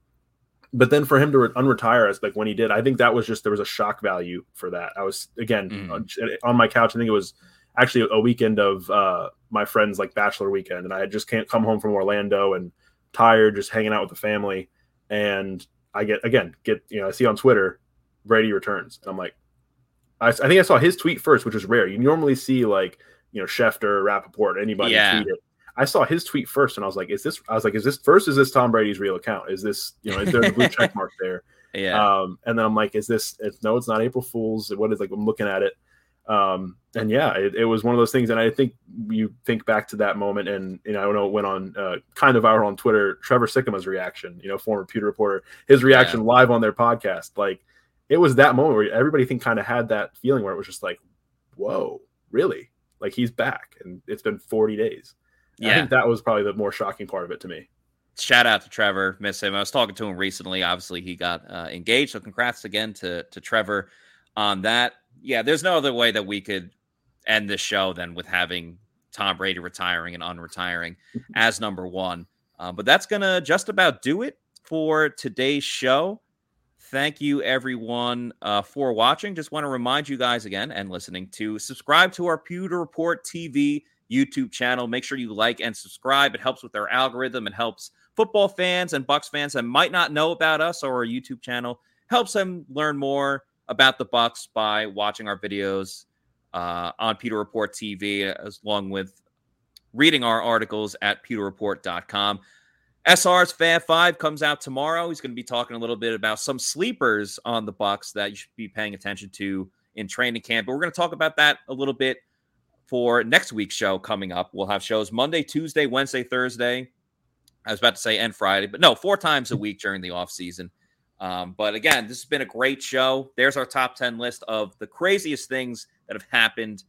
but then for him to unretire as like when he did, I think that was just there was a shock value for that. I was again mm. on my couch. I think it was actually a weekend of uh, my friends like bachelor weekend, and I had just can't come home from Orlando and tired, just hanging out with the family. And I get again get you know I see on Twitter Brady returns, and I'm like, I, I think I saw his tweet first, which is rare. You normally see like you know Schefter, Rapoport, anybody yeah. tweet it. I saw his tweet first, and I was like, "Is this?" I was like, "Is this first? Is this Tom Brady's real account? Is this you know? Is there a blue check mark there?" Yeah. Um, and then I'm like, "Is this? It's, no, it's not April Fools. What is like? I'm looking at it, um, and yeah, it, it, was one of those things. And I think you think back to that moment, and you know, I don't know it went on uh, kind of viral on Twitter. Trevor Sikkema's reaction, you know, former Pewter reporter, his reaction yeah. live on their podcast, like it was that moment where everybody think kind of had that feeling where it was just like, "Whoa, really?" Like he's back, and it's been 40 days. Yeah. I think that was probably the more shocking part of it to me. Shout out to Trevor, miss him. I was talking to him recently. Obviously, he got uh, engaged, so congrats again to to Trevor on that. Yeah, there's no other way that we could end this show than with having Tom Brady retiring and unretiring as number one. Uh, but that's gonna just about do it for today's show. Thank you, everyone, uh, for watching. Just want to remind you guys again and listening to subscribe to our Pewter Report TV YouTube channel. Make sure you like and subscribe. It helps with our algorithm. It helps football fans and Bucks fans that might not know about us or our YouTube channel. Helps them learn more about the Bucks by watching our videos uh, on Pewter Report TV, as along with reading our articles at pewterreport.com. SR's Fab Five comes out tomorrow. He's going to be talking a little bit about some sleepers on the Bucks that you should be paying attention to in training camp. But we're going to talk about that a little bit for next week's show coming up. We'll have shows Monday, Tuesday, Wednesday, Thursday. I was about to say and Friday, but no, four times a week during the off season. Um, but again, this has been a great show. There's our top 10 list of the craziest things that have happened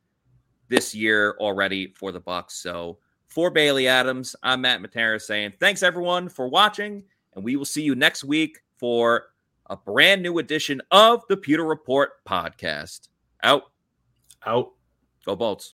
this year already for the Bucks. So for Bailey Adams, I'm Matt Matera saying thanks everyone for watching, and we will see you next week for a brand new edition of the Pewter Report podcast. Out. Out. Go Bolts.